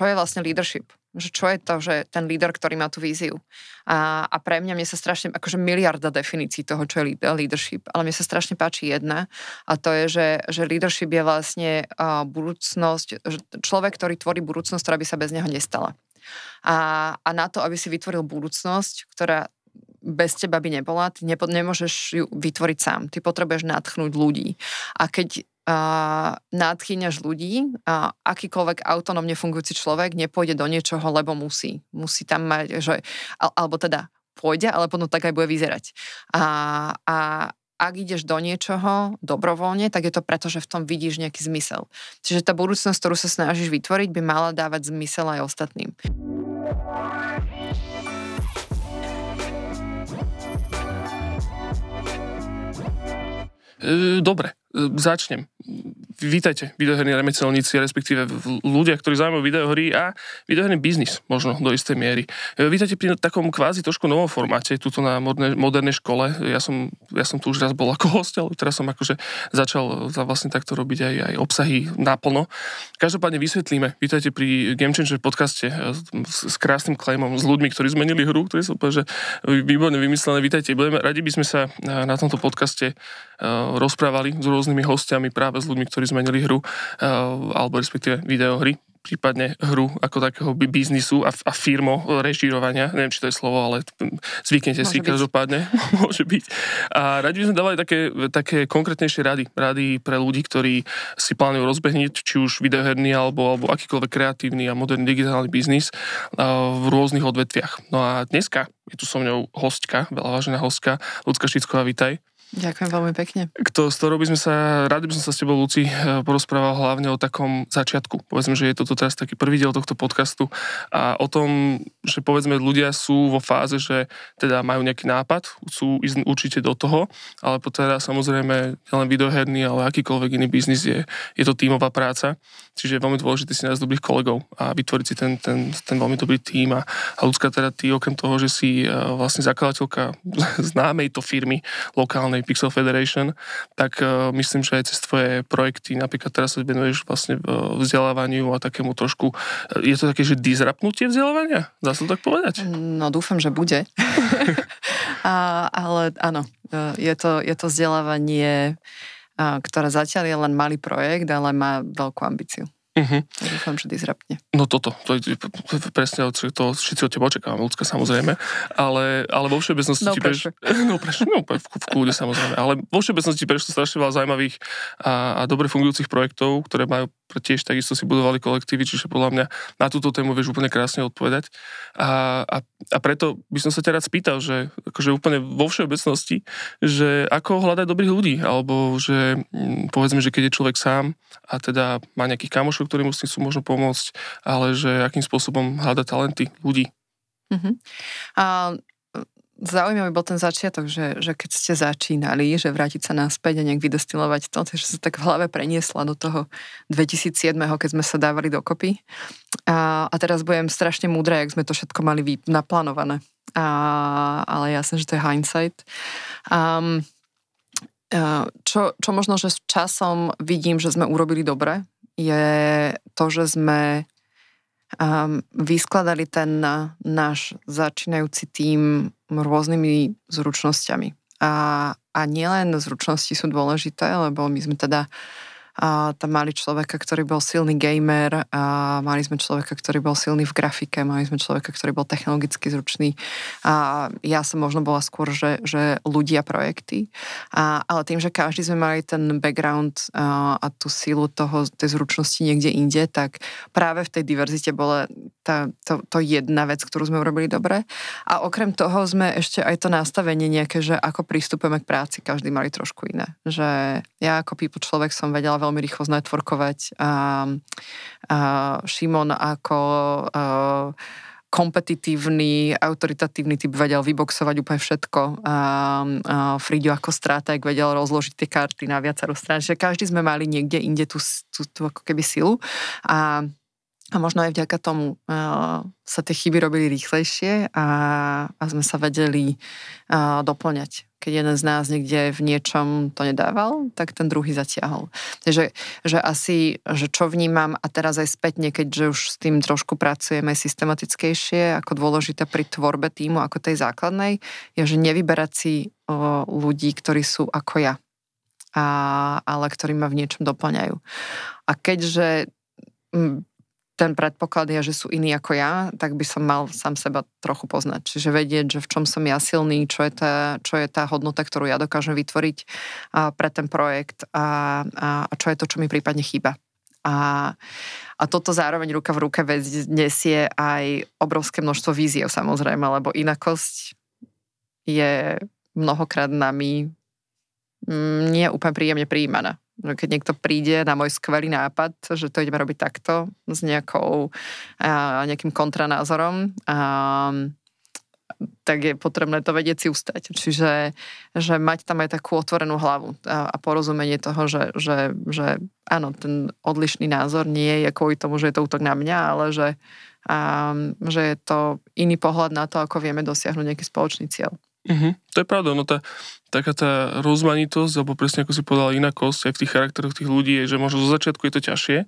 čo je vlastne leadership že čo je to, že ten líder, ktorý má tú víziu. A, a pre mňa, mne sa strašne, akože miliarda definícií toho, čo je leadership, ale mne sa strašne páči jedna a to je, že, že leadership je vlastne uh, budúcnosť, človek, ktorý tvorí budúcnosť, ktorá by sa bez neho nestala. A, a na to, aby si vytvoril budúcnosť, ktorá bez teba by nebola, ty nepo, nemôžeš ju vytvoriť sám. Ty potrebuješ natchnúť ľudí. A keď nadchýňaš ľudí, uh, akýkoľvek autonómne fungujúci človek nepôjde do niečoho, lebo musí. Musí tam mať, že, al, alebo teda pôjde, ale potom tak aj bude vyzerať. A, a ak ideš do niečoho dobrovoľne, tak je to preto, že v tom vidíš nejaký zmysel. Čiže tá budúcnosť, ktorú sa snažíš vytvoriť, by mala dávať zmysel aj ostatným. Dobre, začnem vítajte, videoherní remeselníci, respektíve ľudia, ktorí zaujímajú videohry a videoherný biznis, možno do istej miery. E, vítajte pri takom kvázi trošku novom formáte, tuto na modernej, modernej škole. Ja som, ja som tu už raz bol ako host, ale teraz som akože začal vlastne takto robiť aj, aj obsahy naplno. Každopádne vysvetlíme, vítajte pri Game Changer podcaste e, s, s krásnym claimom, s ľuďmi, ktorí zmenili hru, ktorí sú že výborne vymyslené. Vítajte, budeme, radi by sme sa e, na tomto podcaste rozprávali s rôznymi hostiami, práve s ľuďmi, ktorí zmenili hru, eh, alebo respektíve videohry, prípadne hru ako takého biznisu a, a firmo režírovania. Neviem, či to je slovo, ale zvyknete Môže si byť. každopádne. Môže byť. A radi by sme dávali také, také konkrétnejšie rady. Rady pre ľudí, ktorí si plánujú rozbehnúť, či už videoherný alebo, alebo akýkoľvek kreatívny a moderný digitálny biznis eh, v rôznych odvetviach. No a dneska je tu so mňou hostka, veľa vážená hostka, Lucka Šicková, vítaj. Ďakujem veľmi pekne. Kto, z ktorou by sme sa, rád by som sa s tebou, Luci, eh, porozprával hlavne o takom začiatku. Povedzme, že je toto teraz taký prvý diel tohto podcastu a o tom, že povedzme ľudia sú vo fáze, že teda majú nejaký nápad, chcú ísť určite do toho, ale teda samozrejme nielen videoherný, ale akýkoľvek iný biznis je, je to tímová práca. Čiže je veľmi dôležité si nájsť dobrých kolegov a vytvoriť si ten, ten, ten veľmi dobrý tím. A, a ľudská teda ty okrem toho, že si uh, vlastne zakladateľka známej to firmy lokálnej. Pixel Federation, tak uh, myslím, že aj cez tvoje projekty, napríklad teraz sa venuješ vlastne vzdelávaniu a takému trošku, je to také, že disrupnutie vzdelávania? Dá sa to tak povedať? No dúfam, že bude. a, ale áno, e, je to, je to vzdelávanie, ktoré zatiaľ je len malý projekt, ale má veľkú ambíciu. Uh-huh. Dúfam, že disruptne. No toto, to je presne to všetci od teba očakávame, ľudská samozrejme, ale, ale vo všeobecnosti no ti preš, no, preš, no, v, v kľude samozrejme, ale vo všeobecnosti prešlo strašne veľa zaujímavých a, a dobre fungujúcich projektov, ktoré majú tiež takisto si budovali kolektívy, čiže podľa mňa na túto tému vieš úplne krásne odpovedať. A, a, a preto by som sa rád spýtal, že akože úplne vo všeobecnosti, že ako hľadať dobrých ľudí, alebo že hm, povedzme, že keď je človek sám a teda má nejakých kamošov, ktorí mu sú možno pomôcť, ale že akým spôsobom hľadať talenty ľudí. Uh-huh. A zaujímavý bol ten začiatok, že, že keď ste začínali, že vrátiť sa naspäť a nejak vydestilovať to, že sa tak v hlave preniesla do toho 2007, keď sme sa dávali dokopy. A, a teraz budem strašne múdra, jak sme to všetko mali vy, naplánované. A, ale jasne, že to je hindsight. Um, čo, čo možno, že s časom vidím, že sme urobili dobre, je to, že sme vyskladali ten náš začínajúci tým rôznymi zručnosťami. A, a nielen zručnosti sú dôležité, lebo my sme teda a tam mali človeka, ktorý bol silný gamer, a mali sme človeka, ktorý bol silný v grafike, mali sme človeka, ktorý bol technologicky zručný. A ja som možno bola skôr, že, že ľudia projekty. A, ale tým, že každý sme mali ten background a, a tú silu toho, tej zručnosti niekde inde, tak práve v tej diverzite bola tá, to, to jedna vec, ktorú sme urobili dobre. A okrem toho sme ešte aj to nastavenie nejaké, že ako pristupujeme k práci, každý mali trošku iné. Že ja ako people človek som vedela veľmi veľmi rýchlo znetworkovať. A, a Šimon ako a, kompetitívny, autoritatívny typ vedel vyboxovať úplne všetko. A, a Fridio ako stratég vedel rozložiť tie karty na viacero strán. Že každý sme mali niekde inde tú, tú, tú ako keby silu. A a možno aj vďaka tomu uh, sa tie chyby robili rýchlejšie a, a sme sa vedeli uh, doplňať. Keď jeden z nás niekde v niečom to nedával, tak ten druhý zatiahol. Takže že asi, že čo vnímam a teraz aj spätne, keďže už s tým trošku pracujeme systematickejšie, ako dôležité pri tvorbe týmu, ako tej základnej, je, že nevyberať si uh, ľudí, ktorí sú ako ja, a, ale ktorí ma v niečom doplňajú. A keďže ten predpoklad je, že sú iní ako ja, tak by som mal sám seba trochu poznať. Čiže vedieť, že v čom som ja silný, čo je tá, čo je tá hodnota, ktorú ja dokážem vytvoriť pre ten projekt a, a, a čo je to, čo mi prípadne chýba. A, a toto zároveň ruka v ruke nesie aj obrovské množstvo víziev samozrejme, lebo inakosť je mnohokrát nami mm, nie úplne príjemne prijímaná keď niekto príde na môj skvelý nápad, že to ideme robiť takto, s nejakou, nejakým kontranázorom, tak je potrebné to vedieť si ustať. Čiže že mať tam aj takú otvorenú hlavu a, porozumenie toho, že, že, že áno, ten odlišný názor nie je kvôli tomu, že je to útok na mňa, ale že, že je to iný pohľad na to, ako vieme dosiahnuť nejaký spoločný cieľ. Mm-hmm. To je pravda, no tá, taká tá rozmanitosť, alebo presne ako si povedal, inakosť aj v tých charakteroch tých ľudí je, že možno zo začiatku je to ťažšie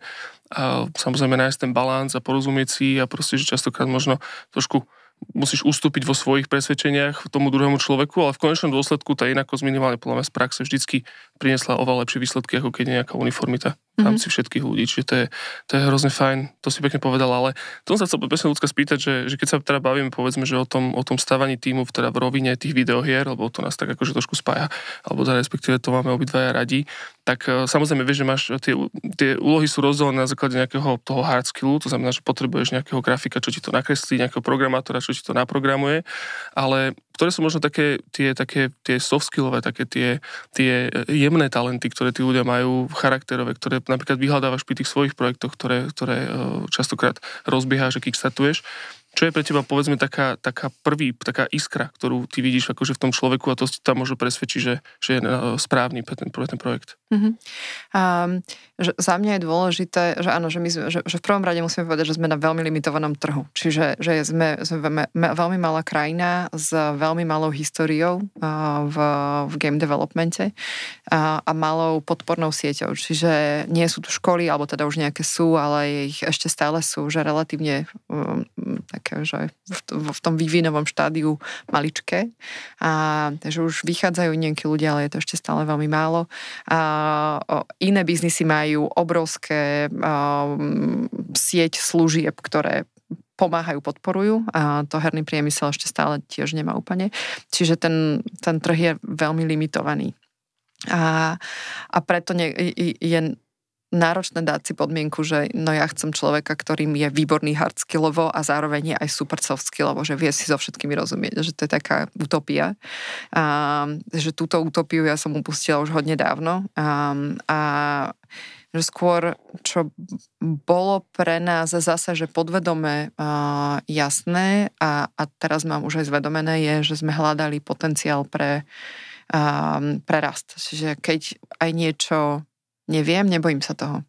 a samozrejme nájsť ten balans a porozumieť si a proste, že častokrát možno trošku musíš ustúpiť vo svojich presvedčeniach tomu druhému človeku, ale v konečnom dôsledku tá inakosť minimálne podľa mňa z praxe vždycky priniesla oveľa lepšie výsledky, ako keď nejaká uniformita v rámci mm-hmm. všetkých ľudí. Čiže to je, to je hrozne fajn, to si pekne povedal, ale to som sa chcel presne ľudská spýtať, že, že keď sa teda bavíme povedzme, že o tom, o tom stávaní týmu teda v rovine tých videohier, lebo to nás tak akože trošku spája, alebo teda respektíve to máme obidvaja radi, tak uh, samozrejme vieš, že máš tie, tie úlohy sú rozdelené na základe nejakého toho hard skillu, to znamená, že potrebuješ nejakého grafika, čo ti to nakreslí, nejakého programátora, čo ti to naprogramuje, ale ktoré sú možno také tie, také tie soft skillové, také tie, tie jemné talenty, ktoré tí ľudia majú charakterové, ktoré napríklad vyhľadávaš pri tých svojich projektoch, ktoré, ktoré e, častokrát rozbieháš a kickstartuješ. Čo je pre teba, povedzme, taká, taká prvý, taká iskra, ktorú ty vidíš akože v tom človeku a to tam možno presvedčí, že, že je e, správny pre ten, pre ten projekt? Mm-hmm. Um, že za mňa je dôležité, že áno, že, my sme, že, že v prvom rade musíme povedať, že sme na veľmi limitovanom trhu. Čiže že sme, sme veľmi malá krajina s veľmi malou históriou uh, v, v game developmente a, a malou podpornou sieťou. Čiže nie sú tu školy, alebo teda už nejaké sú, ale ich ešte stále sú, že relatívne um, také, že v, tom vývinovom štádiu maličké. A, takže už vychádzajú nejakí ľudia, ale je to ešte stále veľmi málo. A, iné biznisy majú obrovské a, sieť služieb, ktoré pomáhajú, podporujú a to herný priemysel ešte stále tiež nemá úplne. Čiže ten, ten trh je veľmi limitovaný. A, a preto ne, je náročné dať si podmienku, že no ja chcem človeka, ktorým je výborný hard skillovo a zároveň je aj super soft skillovo, že vie si so všetkými rozumieť, že to je taká utopia. A, že túto utopiu ja som upustila už hodne dávno a, a že skôr, čo bolo pre nás zase, že podvedome uh, jasné a, a teraz mám už aj zvedomené, je, že sme hľadali potenciál pre, uh, pre rast. Čiže keď aj niečo neviem, nebojím sa toho.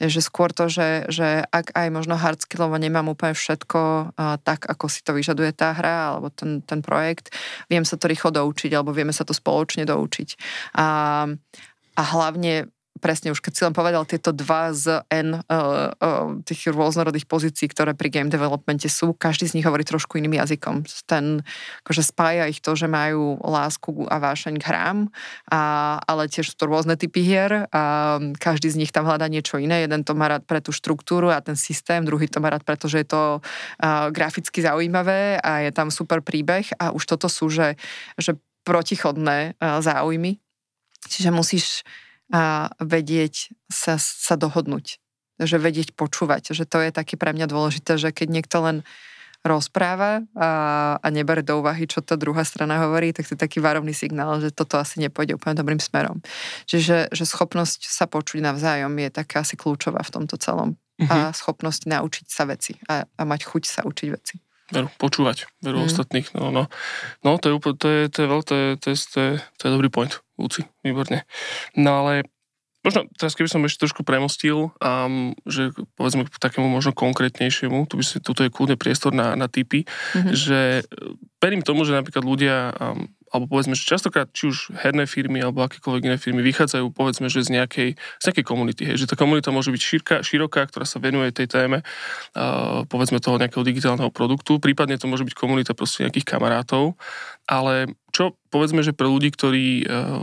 Že skôr to, že, že ak aj možno hardskillovo nemám úplne všetko uh, tak, ako si to vyžaduje tá hra alebo ten, ten projekt, viem sa to rýchlo doučiť alebo vieme sa to spoločne doučiť. A, a hlavne presne už keď si len povedal tieto dva z N uh, uh, tých rôznorodých pozícií, ktoré pri game developmente sú, každý z nich hovorí trošku iným jazykom. Ten, akože spája ich to, že majú lásku a vášeň k hrám, a, ale tiež sú to rôzne typy hier a každý z nich tam hľadá niečo iné. Jeden to má rád pre tú štruktúru a ten systém, druhý to má rád, pretože je to uh, graficky zaujímavé a je tam super príbeh a už toto sú, že, že protichodné uh, záujmy. Čiže musíš a vedieť sa, sa dohodnúť. Že vedieť počúvať. Že to je také pre mňa dôležité, že keď niekto len rozpráva a, a nebere do úvahy, čo tá druhá strana hovorí, tak to je taký varovný signál, že toto asi nepôjde úplne dobrým smerom. Čiže že schopnosť sa počuť navzájom je taká asi kľúčová v tomto celom. Uh-huh. A mhm. schopnosť naučiť sa veci a, a mať chuť sa učiť veci. Veru, počúvať, veru mm. ostatných. No, no. no to je úplne, to je, to je, to je, to je, to je, to je dobrý point, Luci, výborne. No ale Možno teraz, keby som ešte trošku premostil, um, že povedzme k takému možno konkrétnejšiemu, tu by si, tuto je kľudne priestor na, na typy, mm-hmm. že verím tomu, že napríklad ľudia um, alebo povedzme, že častokrát či už herné firmy alebo akékoľvek iné firmy vychádzajú povedzme, že z nejakej, z nejakej komunity, hej, že tá komunita môže byť širká, široká, ktorá sa venuje tej téme, uh, povedzme toho nejakého digitálneho produktu, prípadne to môže byť komunita proste nejakých kamarátov, ale čo povedzme, že pre ľudí, ktorí uh,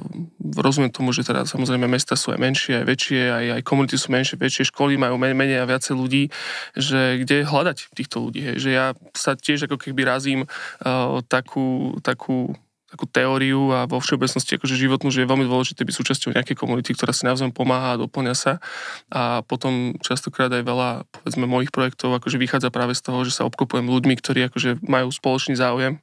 rozumiem tomu, že teda samozrejme mesta sú aj menšie, aj väčšie, aj, aj komunity sú menšie, väčšie, školy majú menej, menej a viacej ľudí, že kde hľadať týchto ľudí, hej, že ja sa tiež ako keby razím uh, takú, takú takú teóriu a vo všeobecnosti akože životnú, že je veľmi dôležité byť súčasťou nejakej komunity, ktorá si navzájom pomáha a doplňa sa. A potom častokrát aj veľa, povedzme, mojich projektov akože vychádza práve z toho, že sa obklopujem ľuďmi, ktorí akože majú spoločný záujem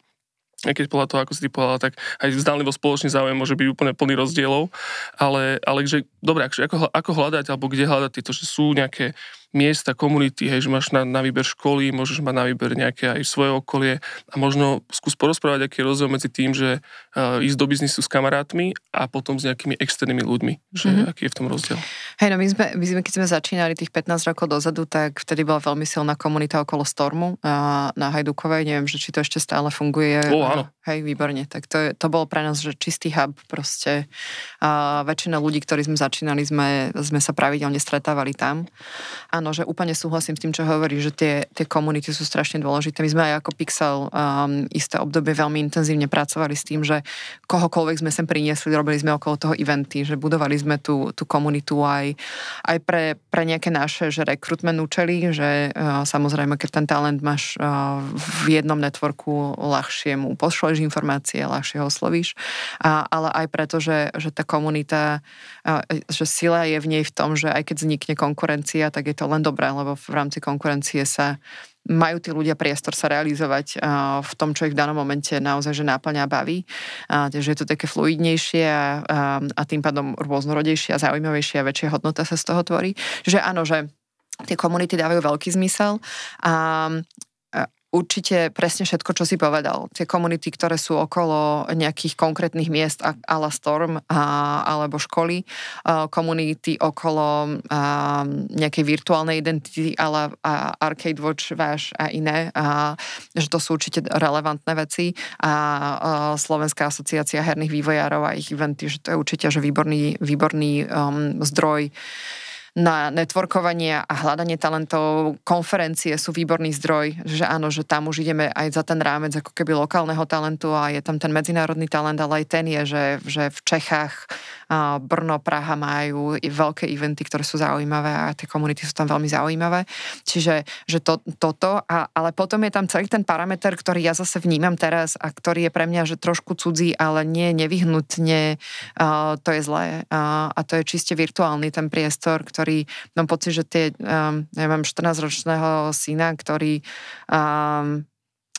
keď podľa toho, ako si ty povedala, tak aj zdánlivo spoločný záujem môže byť úplne plný rozdielov, ale, ale že, dobre, ako, ako hľadať, alebo kde hľadať tieto, že sú nejaké miesta, komunity, hej, že máš na, na výber školy, môžeš mať na výber nejaké aj svoje okolie a možno skús porozprávať, aký je rozdiel medzi tým, že uh, ísť do biznisu s kamarátmi a potom s nejakými externými ľuďmi, že mm-hmm. aký je v tom rozdiel. Hej, no my sme, my sme, keď sme začínali tých 15 rokov dozadu, tak vtedy bola veľmi silná komunita okolo Stormu uh, na Hajdukovej, neviem, že či to ešte stále funguje. O, áno. Hej, výborne, tak to, je, to bolo pre nás, že čistý hub proste. Uh, väčšina ľudí, ktorí sme začínali, sme, sme sa pravidelne stretávali tam. A áno, že úplne súhlasím s tým, čo hovorí, že tie, tie komunity sú strašne dôležité. My sme aj ako Pixel um, isté obdobie veľmi intenzívne pracovali s tým, že kohokoľvek sme sem priniesli, robili sme okolo toho eventy, že budovali sme tú, komunitu aj, aj pre, pre nejaké naše, že rekrutment účely, že uh, samozrejme, keď ten talent máš uh, v jednom networku, ľahšie mu pošleš informácie, ľahšie ho oslovíš, uh, ale aj preto, že, že tá komunita, uh, že sila je v nej v tom, že aj keď vznikne konkurencia, tak je to len dobré, lebo v rámci konkurencie sa majú tí ľudia priestor sa realizovať v tom, čo ich v danom momente naozaj že náplňa a baví. Takže je to také fluidnejšie a, a tým pádom rôznorodejšie a zaujímavejšie a väčšia hodnota sa z toho tvorí. Že áno, že tie komunity dávajú veľký zmysel a určite presne všetko, čo si povedal. Tie komunity, ktoré sú okolo nejakých konkrétnych miest, ala Storm a, alebo školy, a, komunity okolo a, nejakej virtuálnej identity, ale Arcade Watch váš a iné, a, že to sú určite relevantné veci a, a Slovenská asociácia herných vývojárov a ich eventy, že to je určite že výborný, výborný um, zdroj na networkovanie a hľadanie talentov. Konferencie sú výborný zdroj, že áno, že tam už ideme aj za ten rámec ako keby lokálneho talentu a je tam ten medzinárodný talent, ale aj ten je, že, že v Čechách Brno, Praha majú veľké eventy, ktoré sú zaujímavé a tie komunity sú tam veľmi zaujímavé. Čiže že to, toto, a, ale potom je tam celý ten parameter, ktorý ja zase vnímam teraz a ktorý je pre mňa že trošku cudzí, ale nie nevyhnutne uh, to je zlé. Uh, a to je čiste virtuálny ten priestor, ktorý mám pocit, že tie, um, ja mám 14-ročného syna, ktorý um,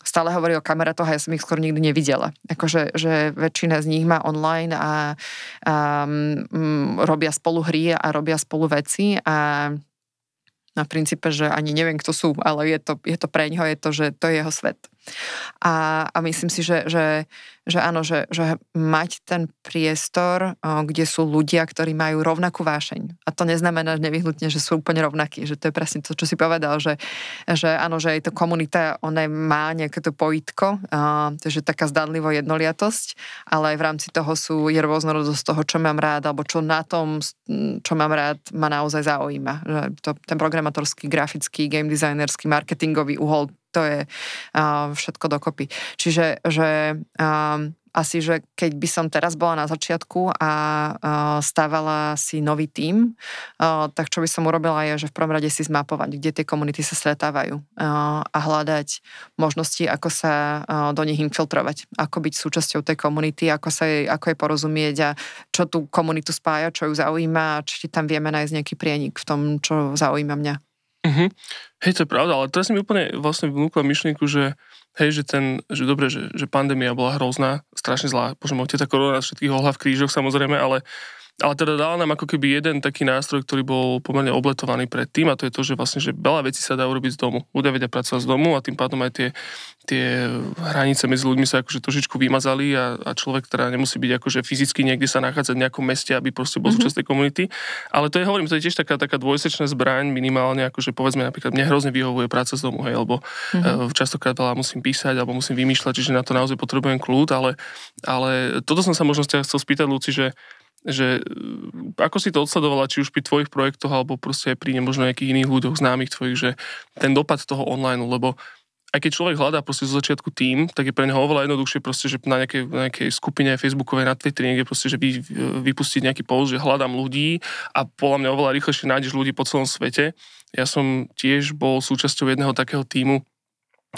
stále hovorí o kamarátoch a ja som ich skoro nikdy nevidela. Akože, že väčšina z nich má online a, um, robia spolu hry a robia spolu veci a na princípe, že ani neviem, kto sú, ale je to, je to pre ňoho, je to, že to je jeho svet. A, a myslím si, že, že, že áno, že, že mať ten priestor, kde sú ľudia, ktorí majú rovnakú vášeň. A to neznamená nevyhnutne, že sú úplne rovnakí. Že to je presne to, čo si povedal, že, že áno, že aj to komunita, ona má nejaké to pojitko, takže taká zdanlivo jednoliatosť, ale aj v rámci toho sú, je rôznorodosť toho, čo mám rád, alebo čo na tom, čo mám rád, ma naozaj zaujíma. Že to, ten programatorský, grafický, game designerský, marketingový uhol to je uh, všetko dokopy. Čiže že um, asi, že keď by som teraz bola na začiatku a stávala si nový tím, tak čo by som urobila je, že v prvom rade si zmapovať, kde tie komunity sa stretávajú a hľadať možnosti, ako sa do nich infiltrovať, ako byť súčasťou tej komunity, ako, sa jej, ako jej porozumieť a čo tú komunitu spája, čo ju zaujíma či tam vieme nájsť nejaký prienik v tom, čo zaujíma mňa. Uh-huh. Hej, to je pravda, ale teraz mi úplne vlastne vnúkla myšlienku, že hej, že ten, že dobre, že, že pandémia bola hrozná, strašne zlá, bože môj, tá korona všetkých ohla v krížoch samozrejme, ale ale teda dala nám ako keby jeden taký nástroj, ktorý bol pomerne obletovaný predtým a to je to, že vlastne, že veľa vecí sa dá urobiť z domu. Ľudia vedia pracovať z domu a tým pádom aj tie, tie hranice medzi ľuďmi sa akože trošičku vymazali a, a človek teda nemusí byť akože fyzicky niekde sa nachádzať v nejakom meste, aby proste bol mm-hmm. súčasť tej komunity. Ale to je, hovorím, to je tiež taká, taká dvojsečná zbraň minimálne, akože povedzme napríklad mne hrozne vyhovuje práca z domu, hej, lebo mm-hmm. častokrát veľa musím písať alebo musím vymýšľať, čiže na to naozaj potrebujem kľud, ale, ale toto som sa možno chcel spýtať, Luci, že že e, ako si to odsledovala, či už pri tvojich projektoch, alebo proste aj pri možno nejakých iných ľuďoch, známych tvojich, že ten dopad toho online, lebo aj keď človek hľadá proste zo začiatku tým, tak je pre neho oveľa jednoduchšie proste, že na nejakej, na nejakej skupine Facebookovej, na Twitteri niekde proste, že vy, vypustiť nejaký post, že hľadám ľudí a podľa mňa oveľa rýchlejšie nájdeš ľudí po celom svete. Ja som tiež bol súčasťou jedného takého týmu,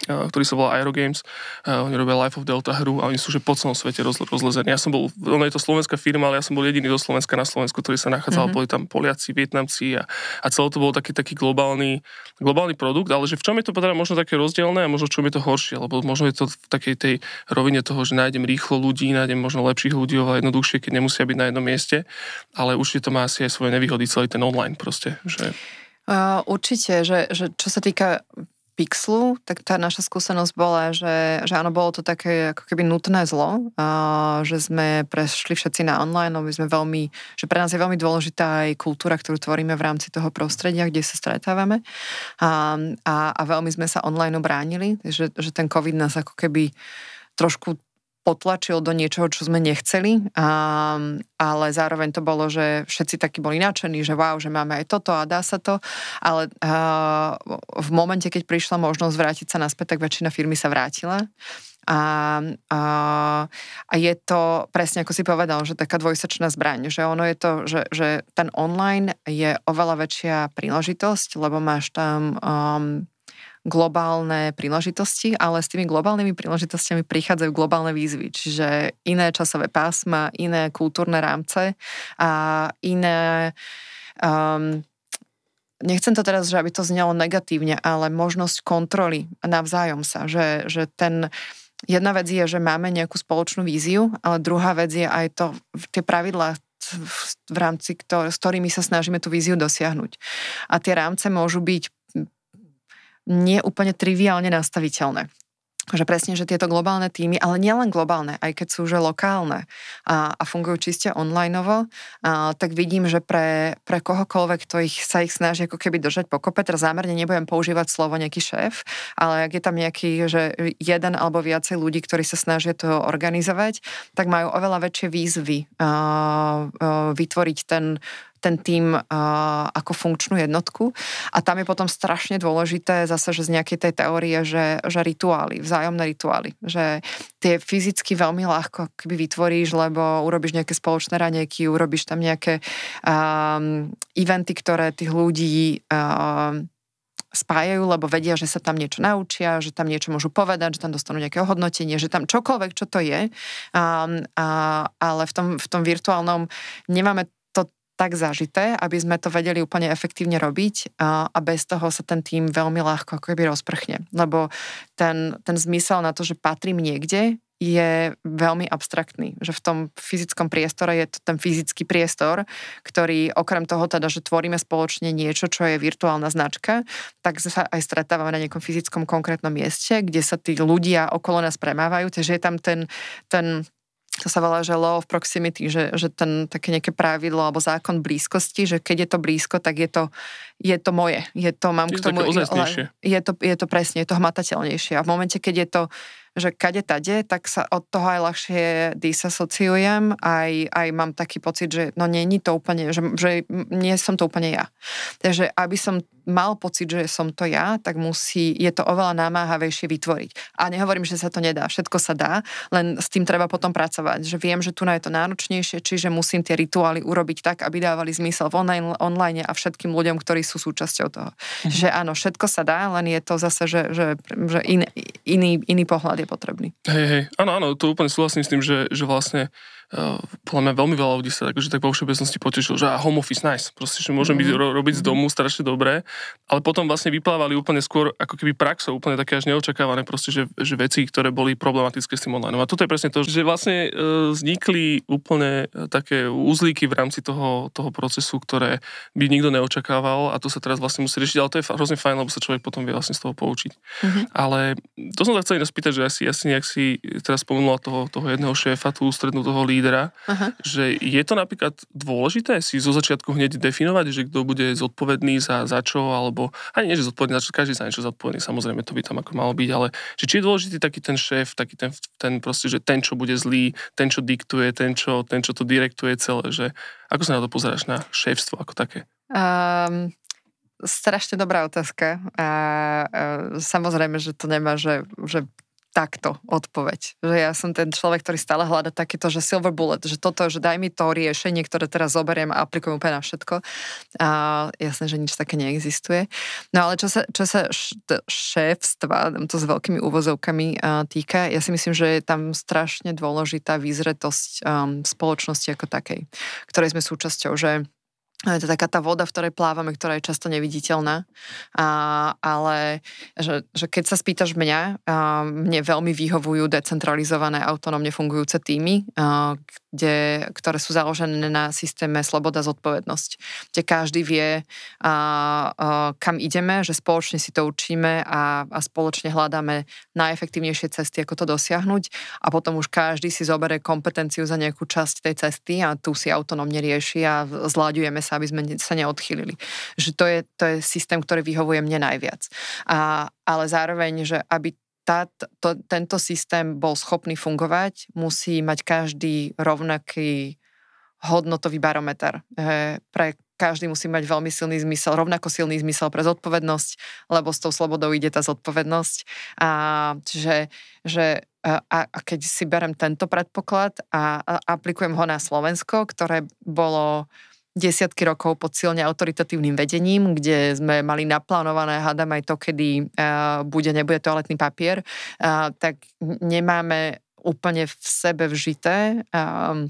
ktorý sa volá Aerogames. Oni robia Life of Delta hru a oni sú že po celom svete roz, rozlezení. Ja som bol, ono je to slovenská firma, ale ja som bol jediný do Slovenska na Slovensku, ktorý sa nachádzal. Mm-hmm. Boli tam Poliaci, Vietnamci a, a celé to bol taký, taký globálny, globálny produkt, ale že v čom je to teda možno také rozdielne a možno v čom je to horšie, lebo možno je to v takej tej rovine toho, že nájdem rýchlo ľudí, nájdem možno lepších ľudí oveľa jednoduchšie, keď nemusia byť na jednom mieste, ale určite to má asi aj svoje nevýhody celý ten online proste. Že... Uh, určite, že, že čo sa týka Pixlu, tak tá naša skúsenosť bola, že, že áno, bolo to také ako keby nutné zlo, že sme prešli všetci na online, my sme veľmi, že pre nás je veľmi dôležitá aj kultúra, ktorú tvoríme v rámci toho prostredia, kde sa stretávame. A, a, a veľmi sme sa online obránili, že, že ten COVID nás ako keby trošku potlačil do niečoho, čo sme nechceli, a, ale zároveň to bolo, že všetci takí boli nadšení, že wow, že máme aj toto a dá sa to, ale a, v momente, keď prišla možnosť vrátiť sa naspäť, tak väčšina firmy sa vrátila. A, a, a je to presne ako si povedal, že taká dvojsečná zbraň, že ono je to, že, že ten online je oveľa väčšia príležitosť, lebo máš tam um, globálne príležitosti, ale s tými globálnymi príležitostiami prichádzajú globálne výzvy, čiže iné časové pásma, iné kultúrne rámce a iné... Um, nechcem to teraz, že aby to znelo negatívne, ale možnosť kontroly navzájom sa, že, že ten jedna vec je, že máme nejakú spoločnú víziu, ale druhá vec je aj to, tie pravidlá, v rámci, ktor- s ktorými sa snažíme tú víziu dosiahnuť. A tie rámce môžu byť nie úplne triviálne nastaviteľné. Že presne, že tieto globálne týmy, ale nielen globálne, aj keď sú že lokálne a, a fungujú čiste onlineovo, a, tak vidím, že pre, pre kohokoľvek, kto ich, sa ich snaží ako keby držať pokope, teraz zámerne nebudem používať slovo nejaký šéf, ale ak je tam nejaký, že jeden alebo viacej ľudí, ktorí sa snažia to organizovať, tak majú oveľa väčšie výzvy a, a, vytvoriť ten ten tým uh, ako funkčnú jednotku. A tam je potom strašne dôležité zase, že z nejakej tej teórie, že, že rituály, vzájomné rituály, že tie fyzicky veľmi ľahko keby vytvoríš, lebo urobíš nejaké spoločné ranieky, urobíš tam nejaké um, eventy, ktoré tých ľudí um, spájajú, lebo vedia, že sa tam niečo naučia, že tam niečo môžu povedať, že tam dostanú nejaké ohodnotenie, že tam čokoľvek, čo to je. Um, a, ale v tom, v tom virtuálnom nemáme tak zažité, aby sme to vedeli úplne efektívne robiť a, a bez toho sa ten tým veľmi ľahko ako keby rozprchne. Lebo ten, ten zmysel na to, že patrím niekde, je veľmi abstraktný. Že v tom fyzickom priestore je to ten fyzický priestor, ktorý okrem toho teda, že tvoríme spoločne niečo, čo je virtuálna značka, tak sa aj stretávame na nejakom fyzickom konkrétnom mieste, kde sa tí ľudia okolo nás premávajú, takže je tam ten, ten to sa volá, že law of proximity, že, že ten také nejaké pravidlo alebo zákon blízkosti, že keď je to blízko, tak je to, je to moje. Je to, mám je k tomu... Je to, je to presne, je to hmatateľnejšie. A v momente, keď je to že kade tade, tak sa od toho aj ľahšie disasociujem, aj, aj mám taký pocit, že no je to úplne, že, že nie som to úplne ja. Takže aby som mal pocit, že som to ja, tak musí, je to oveľa námáhavejšie vytvoriť. A nehovorím, že sa to nedá, všetko sa dá, len s tým treba potom pracovať, že viem, že tu na je to náročnejšie, čiže musím tie rituály urobiť tak, aby dávali zmysel v online, online a všetkým ľuďom, ktorí sú súčasťou toho. Mhm. Že áno, všetko sa dá, len je to zase, že, že, že in, iný, iný pohľad je potrebný. Hej, hej, áno, áno, to úplne súhlasím s tým, že, že vlastne podľa mňa veľmi veľa ľudí sa akože tak vo všeobecnosti potešilo, že a home office nice, proste, že môžem byť, ro, robiť z mhm. domu strašne dobré, ale potom vlastne vyplávali úplne skôr ako keby praxou, úplne také až neočakávané proste, že, že veci, ktoré boli problematické s tým online. A toto je presne to, že vlastne uh, vznikli úplne také úzlíky v rámci toho, toho procesu, ktoré by nikto neočakával a to sa teraz vlastne musí riešiť, ale to je hrozne fajn, lebo sa človek potom vie vlastne z toho poučiť. Mm-hmm. Ale to som sa chcel spýtať, že asi, asi nejak si teraz spomenula toho, toho jedného šéfa, tú strednú toho lídra, Aha. že je to napríklad dôležité si zo začiatku hneď definovať, že kto bude zodpovedný za, za čo, alebo ani nie, že zodpovedný za čo, každý za niečo zodpovedný, samozrejme to by tam ako malo byť, ale že či je dôležitý taký ten šéf, taký ten, ten proste, že ten, čo bude zlý, ten, čo diktuje, ten, čo, ten, čo to direktuje celé, že ako sa na to pozeráš na šéfstvo ako také? Um, strašne dobrá otázka. A, a samozrejme, že to nemá, že, že takto odpoveď. Že ja som ten človek, ktorý stále hľada takéto, že silver bullet, že toto, že daj mi to riešenie, ktoré teraz zoberiem a aplikujem úplne na všetko. A jasné, že nič také neexistuje. No ale čo sa, čo sa šéfstva, to s veľkými úvozovkami týka, ja si myslím, že je tam strašne dôležitá výzretosť um, spoločnosti ako takej, ktorej sme súčasťou, že je to taká tá voda, v ktorej plávame, ktorá je často neviditeľná. A, ale že, že keď sa spýtaš mňa, a mne veľmi vyhovujú decentralizované autonómne fungujúce týmy, a, kde, ktoré sú založené na systéme sloboda, zodpovednosť, kde každý vie, a, a, kam ideme, že spoločne si to učíme a, a spoločne hľadáme najefektívnejšie cesty, ako to dosiahnuť a potom už každý si zoberie kompetenciu za nejakú časť tej cesty a tu si autonómne rieši a zláďujeme sa, aby sme sa neodchýlili. Že to je, to je systém, ktorý vyhovuje mne najviac. A, ale zároveň, že aby tá, to, tento systém bol schopný fungovať, musí mať každý rovnaký hodnotový barometer. E, pre každý musí mať veľmi silný zmysel, rovnako silný zmysel pre zodpovednosť, lebo s tou slobodou ide tá zodpovednosť. A, čiže, že, a, a keď si berem tento predpoklad a, a aplikujem ho na Slovensko, ktoré bolo desiatky rokov pod silne autoritatívnym vedením, kde sme mali naplánované, hádam aj to, kedy uh, bude, nebude toaletný papier, uh, tak nemáme úplne v sebe vžité um,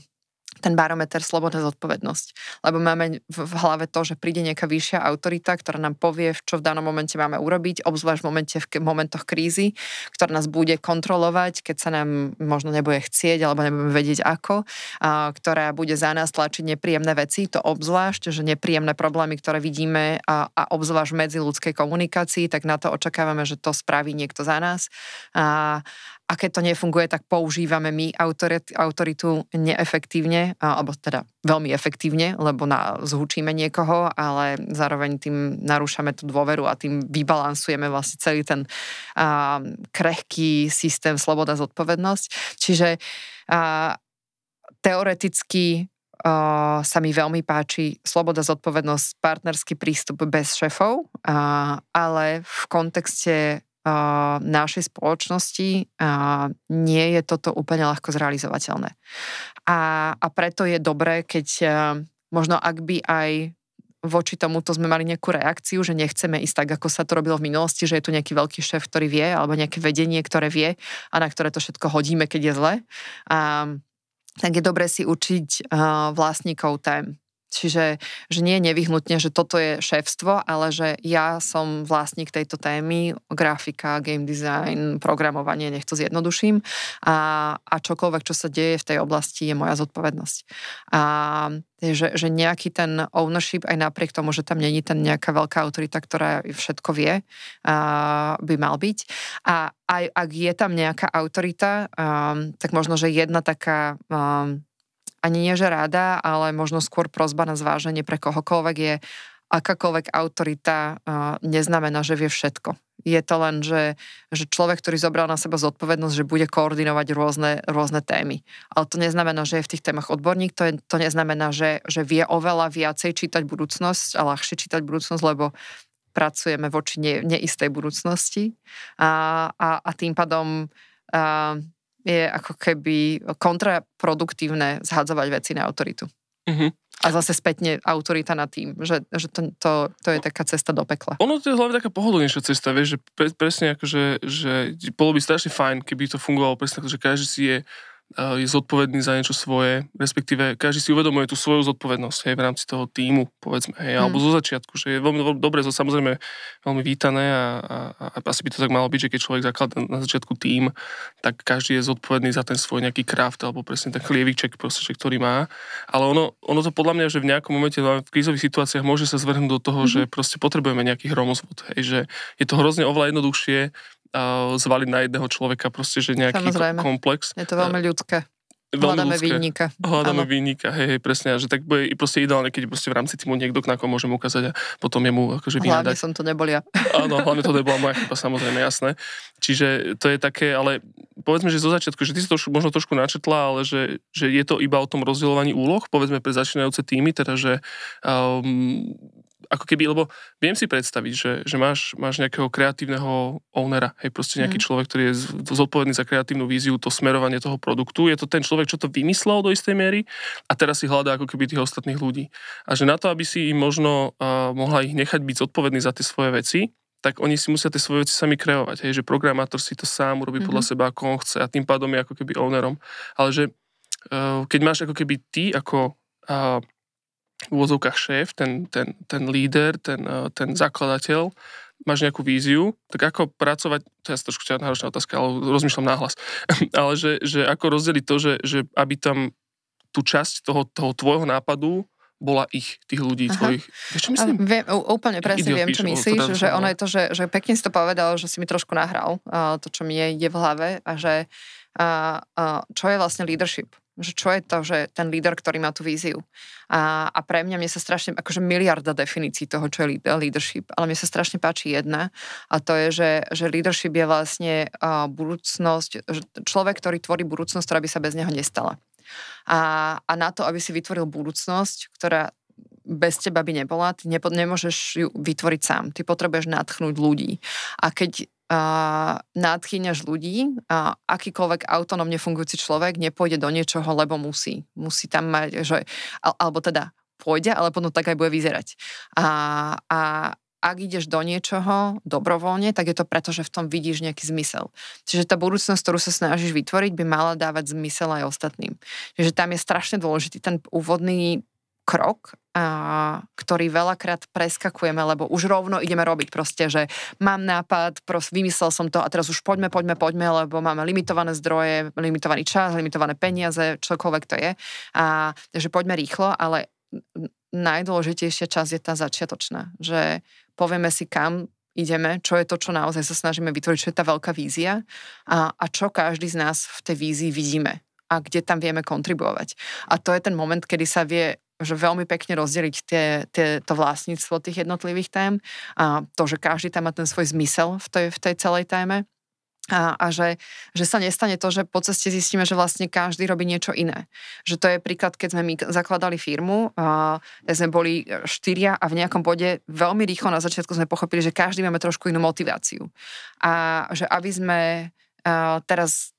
ten barometer sloboda zodpovednosť. Lebo máme v hlave to, že príde nejaká vyššia autorita, ktorá nám povie, čo v danom momente máme urobiť, obzvlášť v, momente, v momentoch krízy, ktorá nás bude kontrolovať, keď sa nám možno nebude chcieť alebo nebudeme vedieť ako, a, ktorá bude za nás tlačiť nepríjemné veci, to obzvlášť, že nepríjemné problémy, ktoré vidíme a, a obzvlášť medzi ľudskej komunikácii, tak na to očakávame, že to spraví niekto za nás. A, a keď to nefunguje, tak používame my autorit, autoritu neefektívne, alebo teda veľmi efektívne, lebo na, zhučíme niekoho, ale zároveň tým narúšame tú dôveru a tým vybalansujeme vlastne celý ten a, krehký systém sloboda, zodpovednosť. Čiže a, teoreticky a, sa mi veľmi páči sloboda, zodpovednosť, partnerský prístup bez šefov, a, ale v kontexte našej spoločnosti nie je toto úplne ľahko zrealizovateľné. A, a preto je dobré, keď možno ak by aj voči tomuto sme mali nejakú reakciu, že nechceme ísť tak, ako sa to robilo v minulosti, že je tu nejaký veľký šéf, ktorý vie, alebo nejaké vedenie, ktoré vie a na ktoré to všetko hodíme, keď je zle. A, tak je dobré si učiť uh, vlastníkov tém. Čiže že nie je nevyhnutne, že toto je šéfstvo, ale že ja som vlastník tejto témy, grafika, game design, programovanie, nech to zjednoduším a, a čokoľvek, čo sa deje v tej oblasti, je moja zodpovednosť. A že, že nejaký ten ownership, aj napriek tomu, že tam není ten nejaká veľká autorita, ktorá všetko vie, a, by mal byť. A aj ak je tam nejaká autorita, um, tak možno, že jedna taká um, ani nie, že rada, ale možno skôr prozba na zváženie pre kohokoľvek je, akákoľvek autorita uh, neznamená, že vie všetko. Je to len, že, že človek, ktorý zobral na seba zodpovednosť, že bude koordinovať rôzne, rôzne témy. Ale to neznamená, že je v tých témach odborník, to, je, to neznamená, že, že vie oveľa viacej čítať budúcnosť a ľahšie čítať budúcnosť, lebo pracujeme voči ne, neistej budúcnosti a, a, a tým pádom uh, je ako keby kontraproduktívne zhadzovať veci na autoritu. Uh-huh. A zase spätne autorita na tým, že, že to, to, to je taká cesta do pekla. Ono to je hlavne taká pohodlnejšia cesta, vieš, že pre, presne ako, že, že bolo by strašne fajn, keby to fungovalo presne že každý si je je zodpovedný za niečo svoje, respektíve každý si uvedomuje tú svoju zodpovednosť hej, v rámci toho týmu, povedzme, hej, hmm. alebo zo začiatku, že je veľmi dobre, to samozrejme veľmi vítané a, a, a asi by to tak malo byť, že keď človek zakladá na začiatku tým, tak každý je zodpovedný za ten svoj nejaký kraft alebo presne ten chlieviček, proste, ktorý má. Ale ono, ono to podľa mňa, že v nejakom momente v krízových situáciách môže sa zvrhnúť do toho, hmm. že proste potrebujeme nejaký hromozvod, hej, že je to hrozne oveľa jednoduchšie zvaliť na jedného človeka, proste, že nejaký Samozrejme. komplex. Je to veľmi ľudské. Hľadáme výnika. Hľadáme výnika, hej, hej, presne. A že tak bude proste ideálne, keď proste v rámci týmu niekto, na koho môžem ukázať a potom jemu akože vynadať. Hlavne som to nebol ja. Áno, hlavne to nebola moja chyba, samozrejme, jasné. Čiže to je také, ale povedzme, že zo začiatku, že ty si to možno trošku načetla, ale že, že je to iba o tom rozdielovaní úloh, povedzme pre začínajúce týmy, teda že um, ako keby, lebo viem si predstaviť, že, že máš, máš nejakého kreatívneho ownera, hej, proste nejaký mm. človek, ktorý je zodpovedný za kreatívnu víziu, to smerovanie toho produktu, je to ten človek, čo to vymyslel do istej miery a teraz si hľadá ako keby tých ostatných ľudí. A že na to, aby si im možno uh, mohla ich nechať byť zodpovední za tie svoje veci, tak oni si musia tie svoje veci sami kreovať, hej, že programátor si to sám urobí mm-hmm. podľa mhm. seba, ako on chce a tým pádom je ako keby ownerom. Ale že uh, keď máš ako keby ty ako uh, v úvodzovkách šéf, ten, ten, ten líder, ten, eh, ten zakladateľ, máš nejakú víziu, tak ako pracovať, to je trošku náročná otázka, ale rozmýšľam náhlas, ale že, že ako rozdeliť to, že, že aby tam tú časť toho, toho tvojho nápadu bola ich, tých ľudí Aha. tvojich. Vieš, čo myslím? Viem, úplne presne viem, čo myslíš, že ono je to, že, že pekne si to povedal, že si mi trošku nahral uh, to, čo mi je, je v hlave a že uh, uh, čo je vlastne leadership že čo je to, že ten líder, ktorý má tú víziu. A, a pre mňa mne sa strašne, akože miliarda definícií toho, čo je leadership, ale mne sa strašne páči jedna a to je, že, že leadership je vlastne uh, budúcnosť, že človek, ktorý tvorí budúcnosť, ktorá by sa bez neho nestala. A, a na to, aby si vytvoril budúcnosť, ktorá bez teba by nebola, ty nepo, nemôžeš ju vytvoriť sám. Ty potrebuješ natchnúť ľudí. A keď uh, nadchýňaš ľudí, uh, akýkoľvek autonómne fungujúci človek nepôjde do niečoho, lebo musí. Musí tam mať, že, al, alebo teda pôjde, ale potom tak aj bude vyzerať. A, a ak ideš do niečoho dobrovoľne, tak je to preto, že v tom vidíš nejaký zmysel. Čiže tá budúcnosť, ktorú sa snažíš vytvoriť, by mala dávať zmysel aj ostatným. Čiže tam je strašne dôležitý ten úvodný krok, a, ktorý veľakrát preskakujeme, lebo už rovno ideme robiť proste, že mám nápad, proste vymyslel som to a teraz už poďme, poďme, poďme, lebo máme limitované zdroje, limitovaný čas, limitované peniaze, čokoľvek to je. A že poďme rýchlo, ale najdôležitejšia časť je tá začiatočná, že povieme si, kam ideme, čo je to, čo naozaj sa snažíme vytvoriť, čo je tá veľká vízia a, a čo každý z nás v tej vízii vidíme a kde tam vieme kontribuovať. A to je ten moment, kedy sa vie že veľmi pekne rozdeliť tie, tie, to vlastníctvo tých jednotlivých tém a to, že každý tam má ten svoj zmysel v tej, v tej celej téme a, a že, že sa nestane to, že po ceste zistíme, že vlastne každý robí niečo iné. Že to je príklad, keď sme my zakladali firmu, a sme boli štyria a v nejakom bode veľmi rýchlo na začiatku sme pochopili, že každý máme trošku inú motiváciu. A že aby sme teraz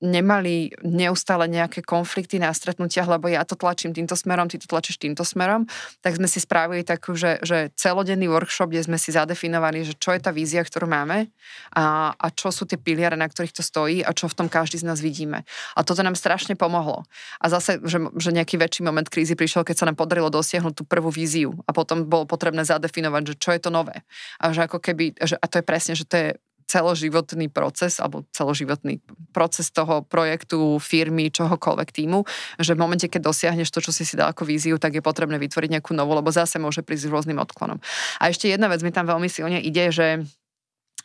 nemali neustále nejaké konflikty na stretnutiach, lebo ja to tlačím týmto smerom, ty to tlačíš týmto smerom, tak sme si spravili takú, že, že celodenný workshop, kde sme si zadefinovali, že čo je tá vízia, ktorú máme a, a čo sú tie piliare, na ktorých to stojí a čo v tom každý z nás vidíme. A toto nám strašne pomohlo. A zase, že, že nejaký väčší moment krízy prišiel, keď sa nám podarilo dosiahnuť tú prvú víziu a potom bolo potrebné zadefinovať, že čo je to nové. A že ako keby, že, a to je presne, že to je celoživotný proces alebo celoživotný proces toho projektu, firmy, čohokoľvek týmu, že v momente, keď dosiahneš to, čo si si dal ako víziu, tak je potrebné vytvoriť nejakú novú, lebo zase môže prísť s rôznym odklonom. A ešte jedna vec mi tam veľmi silne ide, že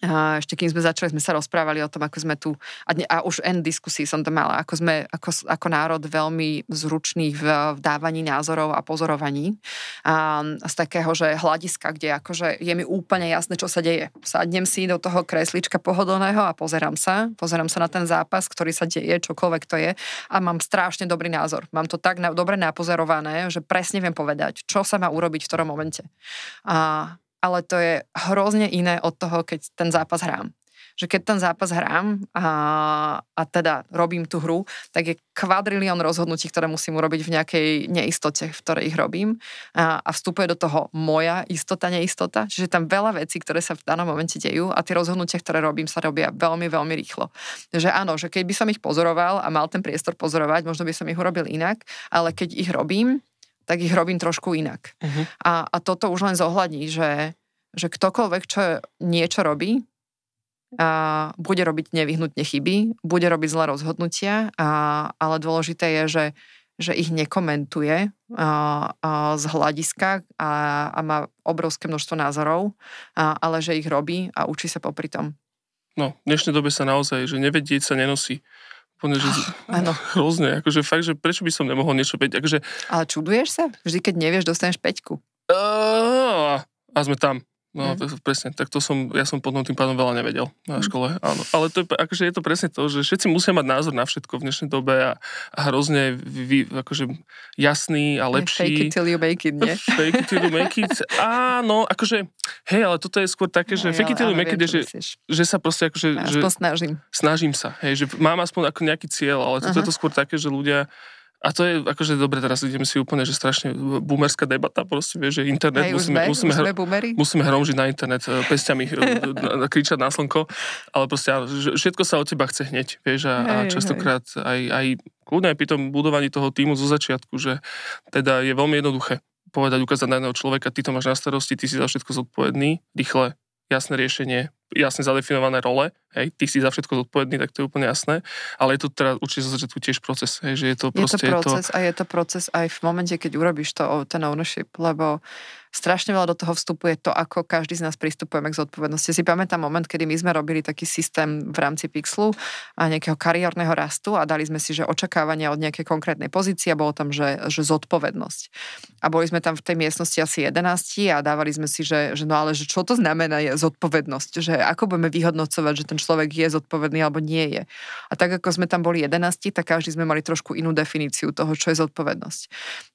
ešte kým sme začali, sme sa rozprávali o tom, ako sme tu, a, ne, a už N diskusí som to mala, ako sme ako, ako národ veľmi zručný v, v dávaní názorov a pozorovaní. A, z takého, že hľadiska, kde akože je mi úplne jasné, čo sa deje. Sadnem si do toho kreslička pohodlného a pozerám sa, pozerám sa na ten zápas, ktorý sa deje, čokoľvek to je a mám strašne dobrý názor. Mám to tak na, dobre napozorované, že presne viem povedať, čo sa má urobiť v ktorom momente. A ale to je hrozne iné od toho, keď ten zápas hrám. že keď ten zápas hrám a, a teda robím tú hru, tak je kvadrilión rozhodnutí, ktoré musím urobiť v nejakej neistote, v ktorej ich robím a, a vstupuje do toho moja istota, neistota, čiže tam veľa vecí, ktoré sa v danom momente dejú a tie rozhodnutia, ktoré robím, sa robia veľmi, veľmi rýchlo. Že áno, že keď by som ich pozoroval a mal ten priestor pozorovať, možno by som ich urobil inak, ale keď ich robím, tak ich robím trošku inak. Uh-huh. A, a toto už len zohľadní, že, že ktokoľvek, čo niečo robí, a bude robiť nevyhnutne chyby, bude robiť zlé rozhodnutia, a, ale dôležité je, že, že ich nekomentuje a, a z hľadiska a, a má obrovské množstvo názorov, a, ale že ich robí a učí sa popri tom. No, v dnešnej dobe sa naozaj, že nevedieť sa nenosí. Úplne, že Áno. hrozne, akože fakt, že prečo by som nemohol niečo vedieť, akože... Ale čuduješ sa? Vždy, keď nevieš, dostaneš peťku. A sme tam. No, mm. presne, tak to som, ja som potom tým pádom veľa nevedel na škole, áno. Ale to je, akože je to presne to, že všetci musia mať názor na všetko v dnešnej dobe a, a hrozne vy, akože jasný a lepší. Fake it till you make it, nie? Fake it till you make it. Áno, akože, hej, ale toto je skôr také, že fake it till you make it je, že, že sa proste akože... Ja, že, snažím. Snažím sa, hej, že mám aspoň ako nejaký cieľ, ale toto uh-huh. je to skôr také, že ľudia a to je akože dobre, teraz ideme si úplne, že strašne boomerská debata, proste vieš, že internet, Hej, musíme, sme, musíme, hr- musíme hromžiť na internet, e, pestiami e, kričať na slnko, ale proste všetko sa od teba chce hneď, vieš, a, hej, a častokrát hej. aj, aj kľudne aj pri tom budovaní toho týmu zo začiatku, že teda je veľmi jednoduché povedať, ukázať na jedného človeka, ty to máš na starosti, ty si za všetko zodpovedný, rýchle, jasné riešenie, jasne zadefinované role, hej, ty si za všetko zodpovedný, tak to je úplne jasné, ale je to teda určite zo začiatku tiež proces, hej, že je to proste... Je to proces je to... a je to proces aj v momente, keď urobíš to, ten ownership, lebo strašne veľa do toho vstupuje to, ako každý z nás pristupujeme k zodpovednosti. Si pamätám moment, kedy my sme robili taký systém v rámci Pixlu a nejakého kariérneho rastu a dali sme si, že očakávania od nejakej konkrétnej pozície a bolo tam, že, že zodpovednosť. A boli sme tam v tej miestnosti asi 11 a dávali sme si, že, že no ale že čo to znamená je zodpovednosť, že ako budeme vyhodnocovať, že ten človek je zodpovedný alebo nie je. A tak ako sme tam boli 11, tak každý sme mali trošku inú definíciu toho, čo je zodpovednosť.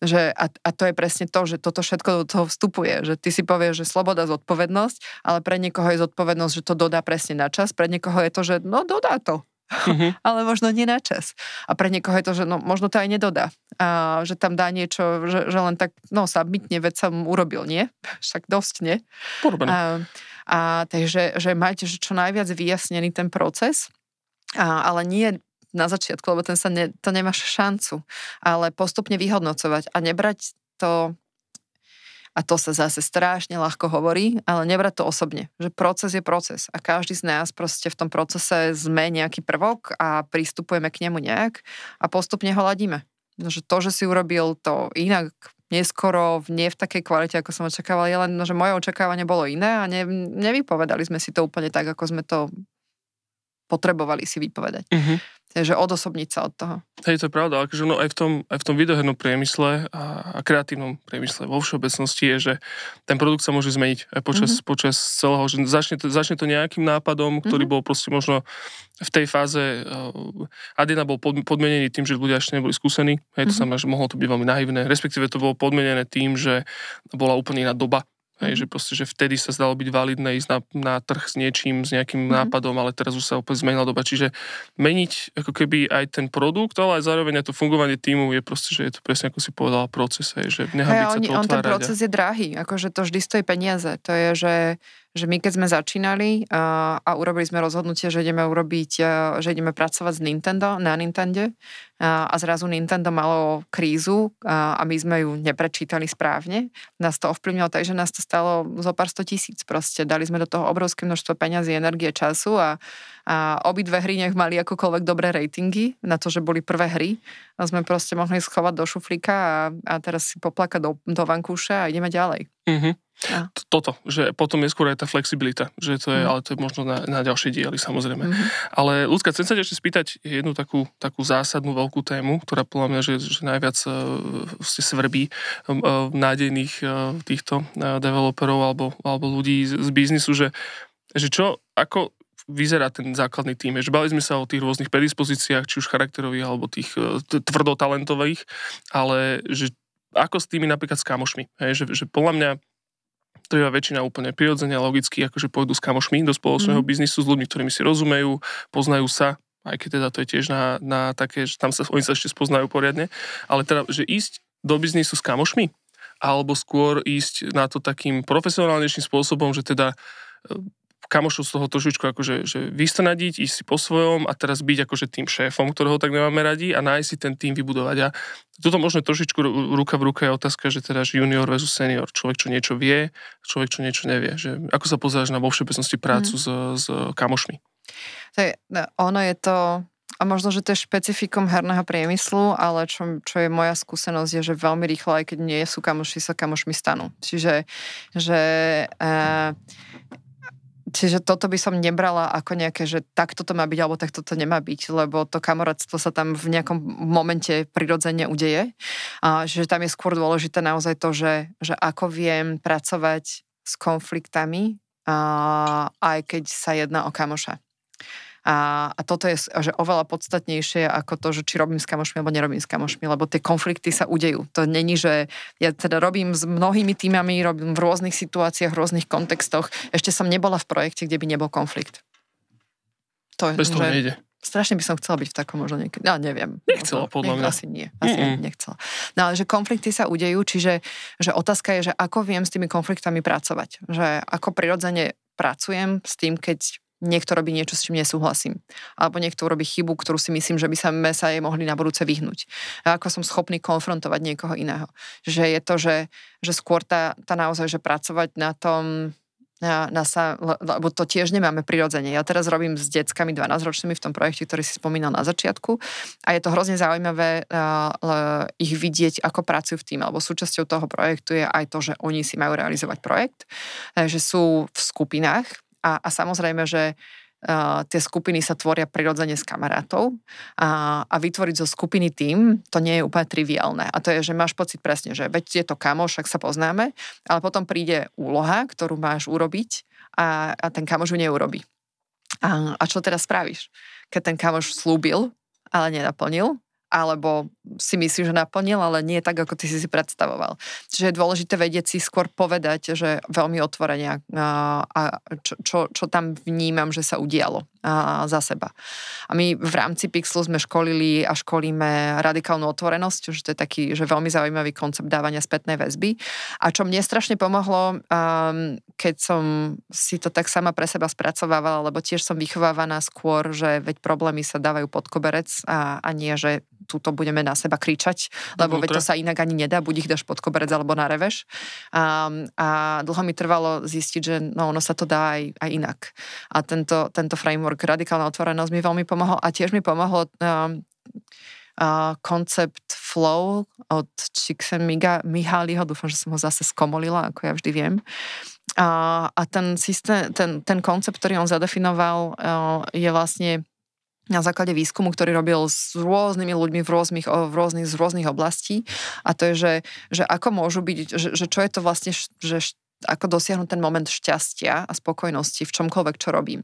Že, a, a to je presne to, že toto všetko do toho vstupuje, že ty si povieš, že sloboda, zodpovednosť, ale pre niekoho je zodpovednosť, že to dodá presne na čas, pre niekoho je to, že no dodá to, Mm-hmm. ale možno nie na čas. A pre niekoho je to, že no, možno to aj nedodá. A že tam dá niečo, že, že len tak, no submitne, veď som urobil, nie? Však dosť, nie? A, a takže že mať že čo najviac vyjasnený ten proces, a, ale nie na začiatku, lebo ten sa ne, to nemáš šancu, ale postupne vyhodnocovať a nebrať to a to sa zase strašne ľahko hovorí, ale nebrať to osobne, že proces je proces a každý z nás proste v tom procese sme nejaký prvok a pristupujeme k nemu nejak a postupne ho ladíme. Že to, že si urobil to inak neskoro, nie v takej kvalite, ako som očakávala, je len, že moje očakávanie bolo iné a ne, nevypovedali sme si to úplne tak, ako sme to potrebovali si vypovedať. Uh-huh. Takže odosobniť sa od toho. Hej, to je pravda, akože no aj v tom, aj v tom videohernom priemysle a, a kreatívnom priemysle vo všeobecnosti je, že ten produkt sa môže zmeniť aj počas, mm-hmm. počas celého, že začne to, začne to nejakým nápadom, ktorý mm-hmm. bol proste možno v tej fáze, uh, Adina bol pod, podmenený tým, že ľudia ešte neboli skúsení, hej, to mm-hmm. znamená, že mohlo to byť veľmi naivné, respektíve to bolo podmenené tým, že bola úplne iná doba, Hej, že proste, že vtedy sa zdalo byť validné ísť na, na trh s niečím, s nejakým mm. nápadom, ale teraz už sa opäť zmenila doba. Čiže meniť ako keby aj ten produkt, ale aj zároveň aj to fungovanie týmu je proste, že je to presne ako si povedala proces, hej, že nehabiť hey, sa to on ten proces je drahý, akože to vždy stojí peniaze. To je, že že my keď sme začínali a, a urobili sme rozhodnutie, že ideme urobiť, že ideme pracovať s Nintendo, na Nintendo a, a zrazu Nintendo malo krízu a, a my sme ju neprečítali správne. Nás to ovplyvnilo tak, že nás to stalo zo pár sto tisíc proste. Dali sme do toho obrovské množstvo peňazí, energie, času a, a obidve hry nech mali akokoľvek dobré ratingy na to, že boli prvé hry a sme proste mohli schovať do šuflíka a, a teraz si poplakať do, do vankúša a ideme ďalej. Mm-hmm. Ja. Toto, že potom je skôr aj tá flexibilita, že to je, mm. ale to je možno na, na ďalšie diely samozrejme. Mm-hmm. Ale ľudská, chcem sa ešte spýtať jednu takú, takú zásadnú veľkú tému, ktorá podľa mňa, že, že najviac uh, ste svrbí uh, nádejných uh, týchto developerov alebo, alebo ľudí z, z biznisu, že, že čo, ako vyzerá ten základný tým. Že bali sme sa o tých rôznych predispozíciách, či už charakterových, alebo tých tvrdotalentových, ale že ako s tými napríklad s kamošmi. Hej, že, že podľa mňa Drvá väčšina úplne prirodzene a logicky akože pôjdu s kamošmi do spoločného mm. biznisu, s ľuďmi, ktorými si rozumejú, poznajú sa, aj keď teda to je tiež na, na také, že tam sa, oni sa ešte spoznajú poriadne, ale teda, že ísť do biznisu s kamošmi, alebo skôr ísť na to takým profesionálnejším spôsobom, že teda e, kamošov z toho trošičku akože že vystnadiť, ísť si po svojom a teraz byť akože tým šéfom, ktorého tak nemáme radi a nájsť si ten tým vybudovať. A toto možno trošičku ruka v ruka je otázka, že teda junior versus senior. Človek, čo niečo vie, človek, čo niečo nevie. Že ako sa pozeráš na vo všeobecnosti prácu mm. s, s kamošmi? To je, no, ono je to a možno, že to je špecifikom herného priemyslu, ale čo, čo je moja skúsenosť, je, že veľmi rýchlo, aj keď nie sú kamoši, sa kamošmi stanú. Čiže že, e, čiže toto by som nebrala ako nejaké, že takto to má byť, alebo takto to nemá byť, lebo to kamoráctvo sa tam v nejakom momente prirodzene udeje. A, že tam je skôr dôležité naozaj to, že, že ako viem pracovať s konfliktami, a, aj keď sa jedná o kamoša. A, a toto je že oveľa podstatnejšie ako to, že či robím s kamošmi alebo nerobím s kamošmi, lebo tie konflikty sa udejú. To není, že ja teda robím s mnohými týmami, robím v rôznych situáciách, v rôznych kontextoch. Ešte som nebola v projekte, kde by nebol konflikt. To, Bez toho že, nejde. Strašne by som chcela byť v takom možno niekedy. Ja neviem. Nechcela, podľa mňa. Asi nie. Asi Mm-mm. nechcela. No ale že konflikty sa udejú, čiže že otázka je, že ako viem s tými konfliktami pracovať. Že ako prirodzene pracujem s tým, keď niekto robí niečo, s čím nesúhlasím. Alebo niekto robí chybu, ktorú si myslím, že by sa, sa jej mohli na budúce vyhnúť. A ako som schopný konfrontovať niekoho iného. Že je to, že, že skôr tá, tá naozaj, že pracovať na tom, na, na sa, lebo to tiež nemáme prirodzene. Ja teraz robím s deckami 12-ročnými v tom projekte, ktorý si spomínal na začiatku a je to hrozne zaujímavé uh, ich vidieť, ako pracujú v tým, alebo súčasťou toho projektu je aj to, že oni si majú realizovať projekt, že sú v skupinách a, a samozrejme, že Uh, tie skupiny sa tvoria prirodzene s kamarátov a, a vytvoriť zo skupiny tým, to nie je úplne triviálne. A to je, že máš pocit presne, že veď je to kamoš, ak sa poznáme, ale potom príde úloha, ktorú máš urobiť a, a ten kamoš ju neurobí. A, a čo teraz spravíš? Keď ten kamoš slúbil, ale nenaplnil, alebo si myslíš, že naplnil, ale nie tak, ako ty si si predstavoval. Čiže je dôležité vedieť si skôr povedať, že veľmi otvorenia a, čo, čo, čo tam vnímam, že sa udialo a, za seba. A my v rámci Pixelu sme školili a školíme radikálnu otvorenosť, že to je taký že veľmi zaujímavý koncept dávania spätnej väzby. A čo mne strašne pomohlo, um, keď som si to tak sama pre seba spracovávala, lebo tiež som vychovávaná skôr, že veď problémy sa dávajú pod koberec a, a nie, že túto budeme na seba kričať, lebo veď to sa inak ani nedá, buď ich dáš pod koberec alebo na reveš. A, a dlho mi trvalo zistiť, že no, ono sa to dá aj, aj inak. A tento, tento framework radikálna otvorenosť mi veľmi pomohol a tiež mi pomohlo um, uh, koncept flow od Chiksen Miháliho, dúfam, že som ho zase skomolila, ako ja vždy viem. A, a ten systém, ten, ten koncept, ktorý on zadefinoval, uh, je vlastne na základe výskumu, ktorý robil s rôznymi ľuďmi v rôznych, v rôznych, z rôznych oblastí. A to je, že, že ako môžu byť, že, že čo je to vlastne, že ako dosiahnuť ten moment šťastia a spokojnosti v čomkoľvek, čo robím.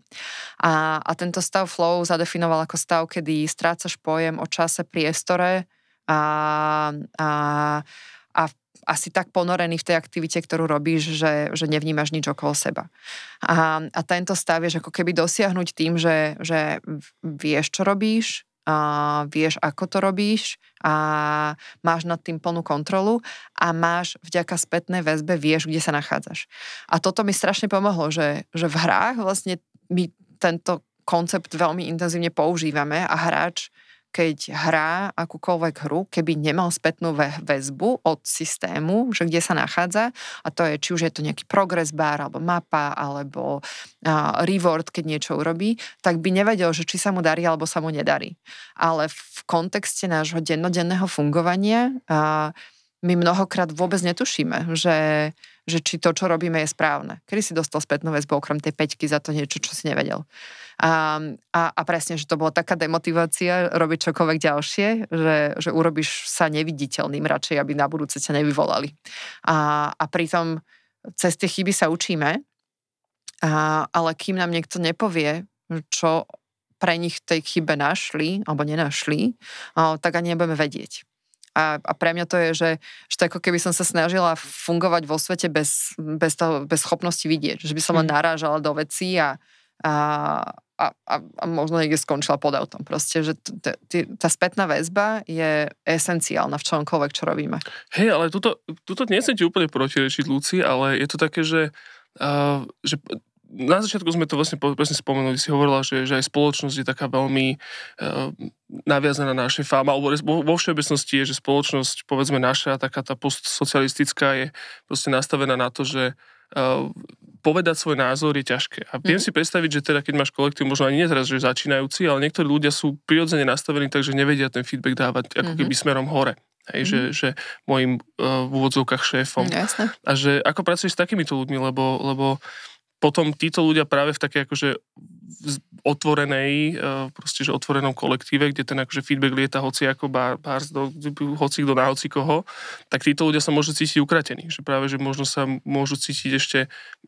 A, a tento stav flow zadefinoval ako stav, kedy strácaš pojem o čase, priestore a, a, a asi tak ponorený v tej aktivite, ktorú robíš, že, že nevnímaš nič okolo seba. A, a tento stav je ako keby dosiahnuť tým, že, že vieš, čo robíš, a vieš, ako to robíš a máš nad tým plnú kontrolu a máš vďaka spätnej väzbe, vieš, kde sa nachádzaš. A toto mi strašne pomohlo, že, že v hrách vlastne my tento koncept veľmi intenzívne používame a hráč keď hrá akúkoľvek hru, keby nemal spätnú väzbu od systému, že kde sa nachádza, a to je, či už je to nejaký progress bar, alebo mapa, alebo reward, keď niečo urobí, tak by nevedel, že či sa mu darí, alebo sa mu nedarí. Ale v kontexte nášho dennodenného fungovania my mnohokrát vôbec netušíme, že, že či to, čo robíme, je správne. Kedy si dostal spätnú väzbu okrem tej peťky za to niečo, čo si nevedel. A, a, a presne, že to bola taká demotivácia robiť čokoľvek ďalšie, že, že urobíš sa neviditeľným radšej, aby na budúce ťa nevyvolali. A, a pritom cez tie chyby sa učíme, a, ale kým nám niekto nepovie, čo pre nich tej chybe našli alebo nenašli, tak ani nebudeme vedieť. A, a pre mňa to je, že, že ako keby som sa snažila fungovať vo svete bez, bez, toho, bez schopnosti vidieť. Že by som len mhm. narážala do vecí a, a, a, a, a možno niekde skončila pod autom. Proste, že t- t- tá spätná väzba je esenciálna v čomkoľvek, čo robíme. Hej, ale tuto, tuto nechcem ti úplne protirečiť, Luci, ale je to také, že, uh, že na začiatku sme to vlastne presne spomenuli, si hovorila, že, že aj spoločnosť je taká veľmi uh, naviazaná na našej fáma, alebo vo všeobecnosti je, že spoločnosť, povedzme naša, taká tá postsocialistická je proste nastavená na to, že uh, povedať svoj názor je ťažké. A viem mm. si predstaviť, že teda keď máš kolektív, možno ani nie teraz, že začínajúci, ale niektorí ľudia sú prirodzene nastavení tak, že nevedia ten feedback dávať ako mm-hmm. keby smerom hore. Hej, mm-hmm. že, mhm. že môjim uh, v úvodzovkách šéfom. Jasne. A že ako pracuješ s takýmito ľuďmi, lebo, lebo potom títo ľudia práve v takej akože otvorenej, e, proste, že otvorenom kolektíve, kde ten akože feedback lieta hoci ako bar, bars do, hoci kto na hoci koho, tak títo ľudia sa môžu cítiť ukratení. Že práve, že možno sa môžu cítiť ešte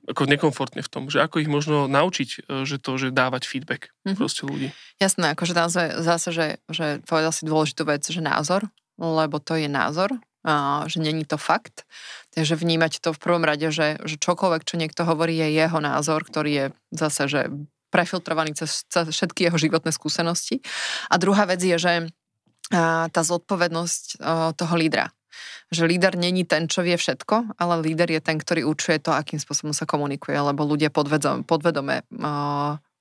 ako nekomfortne v tom, že ako ich možno naučiť, e, že to, že dávať feedback mm-hmm. proste ľudí. Jasné, akože zase, zase že, že povedal si dôležitú vec, že názor, lebo to je názor, že není to fakt. Takže vnímať to v prvom rade, že, že čokoľvek, čo niekto hovorí, je jeho názor, ktorý je zase, že prefiltrovaný cez, cez všetky jeho životné skúsenosti. A druhá vec je, že tá zodpovednosť toho lídra. Že líder není ten, čo vie všetko, ale líder je ten, ktorý určuje to, akým spôsobom sa komunikuje, lebo ľudia podvedome,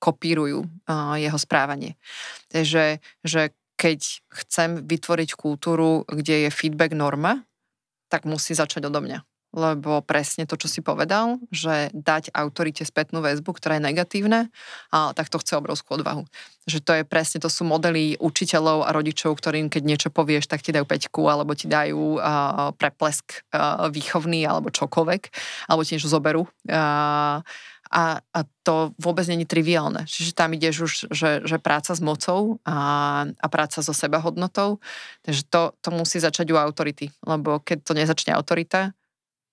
kopírujú jeho správanie. Takže že keď chcem vytvoriť kultúru, kde je feedback norma, tak musí začať odo mňa. Lebo presne to, čo si povedal, že dať autorite spätnú väzbu, ktorá je negatívna, a, tak to chce obrovskú odvahu. Že to je presne, to sú modely učiteľov a rodičov, ktorým keď niečo povieš, tak ti dajú peťku, alebo ti dajú a, preplesk a, výchovný, alebo čokoľvek, alebo ti niečo zoberú. A, a, a to vôbec není triviálne. Čiže tam ideš už, že, že práca s mocou a, a práca so sebahodnotou, takže to, to musí začať u autority, lebo keď to nezačne autorita,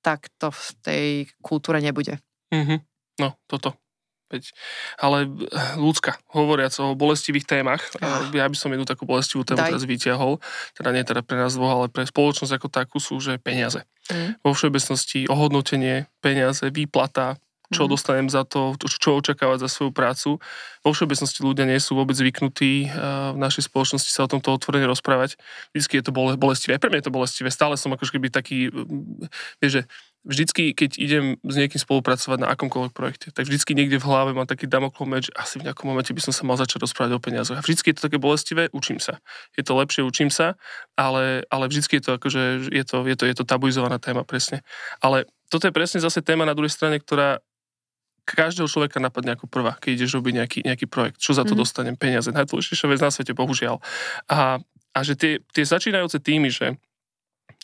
tak to v tej kultúre nebude. Mm-hmm. No, toto. Veď, ale eh, ľudská, hovoriac o bolestivých témach, ah. ja by som jednu takú bolestivú tému Daj. teraz vyťahol, teda nie teda pre nás dvoch, ale pre spoločnosť ako takú sú, že peniaze. Mm. Vo všeobecnosti ohodnotenie, peniaze, výplata, čo mm. dostanem za to, čo očakávať za svoju prácu. Vo všeobecnosti ľudia nie sú vôbec zvyknutí v našej spoločnosti sa o tomto otvorene rozprávať. Vždycky je to bolestivé. Aj pre mňa je to bolestivé. Stále som ako keby taký, vieš, že vždycky, keď idem s niekým spolupracovať na akomkoľvek projekte, tak vždycky niekde v hlave mám taký damoklov meč, asi v nejakom momente by som sa mal začať rozprávať o peniazoch. A vždycky je to také bolestivé, učím sa. Je to lepšie, učím sa, ale, ale vždycky je to akože, je to, je to, je to tabuizovaná téma presne. Ale toto je presne zase téma na druhej strane, ktorá každého človeka napadne ako prvá, keď ideš robiť nejaký, nejaký projekt. Čo za to mm. dostanem? Peniaze. Najdôležitejšia vec na svete, bohužiaľ. A, a že tie, tie začínajúce týmy, že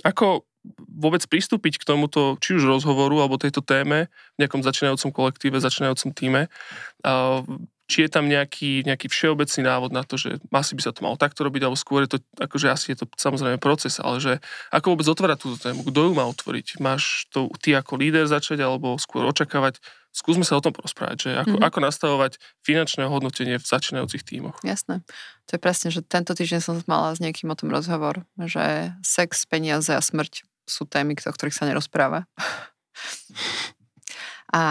ako vôbec pristúpiť k tomuto, či už rozhovoru, alebo tejto téme v nejakom začínajúcom kolektíve, začínajúcom týme, či je tam nejaký, nejaký všeobecný návod na to, že asi by sa to malo takto robiť, alebo skôr je to, akože asi je to samozrejme proces, ale že ako vôbec otvárať túto tému, kto ju má otvoriť? Máš to ty ako líder začať, alebo skôr očakávať? Skúsme sa o tom porozprávať, že ako, mm-hmm. ako nastavovať finančné hodnotenie v začínajúcich tímoch. Jasné. To je presne, že tento týždeň som mala s niekým o tom rozhovor, že sex, peniaze a smrť sú témy, o ktorých sa nerozpráva. a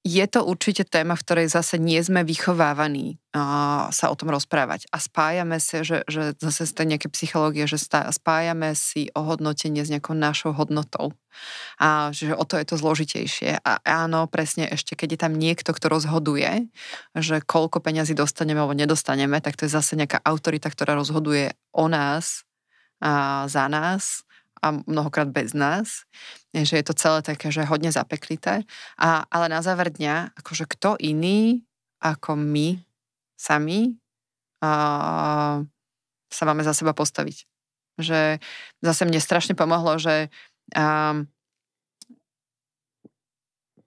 je to určite téma, v ktorej zase nie sme vychovávaní uh, sa o tom rozprávať. A spájame si, že, že zase z tej nejaké psychológie, že spájame si ohodnotenie s nejakou našou hodnotou. A že o to je to zložitejšie. A áno, presne ešte, keď je tam niekto, kto rozhoduje, že koľko peňazí dostaneme alebo nedostaneme, tak to je zase nejaká autorita, ktorá rozhoduje o nás, a za nás a mnohokrát bez nás, že je to celé také, že hodne zapeklité. A, ale na záver dňa, akože kto iný ako my sami a, sa máme za seba postaviť. Že zase mne strašne pomohlo, že a,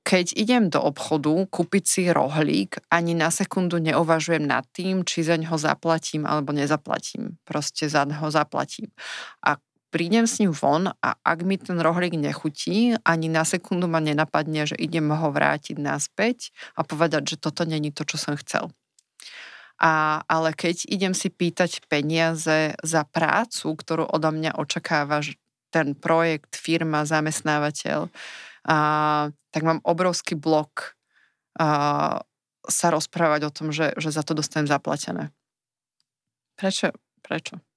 keď idem do obchodu kúpiť si rohlík, ani na sekundu neuvažujem nad tým, či za ňo zaplatím alebo nezaplatím. Proste za ňo zaplatím. A prídem s ním von a ak mi ten rohlík nechutí, ani na sekundu ma nenapadne, že idem ho vrátiť naspäť a povedať, že toto není to, čo som chcel. A, ale keď idem si pýtať peniaze za prácu, ktorú odo mňa očakáva ten projekt, firma, zamestnávateľ, a, tak mám obrovský blok a, sa rozprávať o tom, že, že za to dostanem zaplatené. Prečo? Prečo?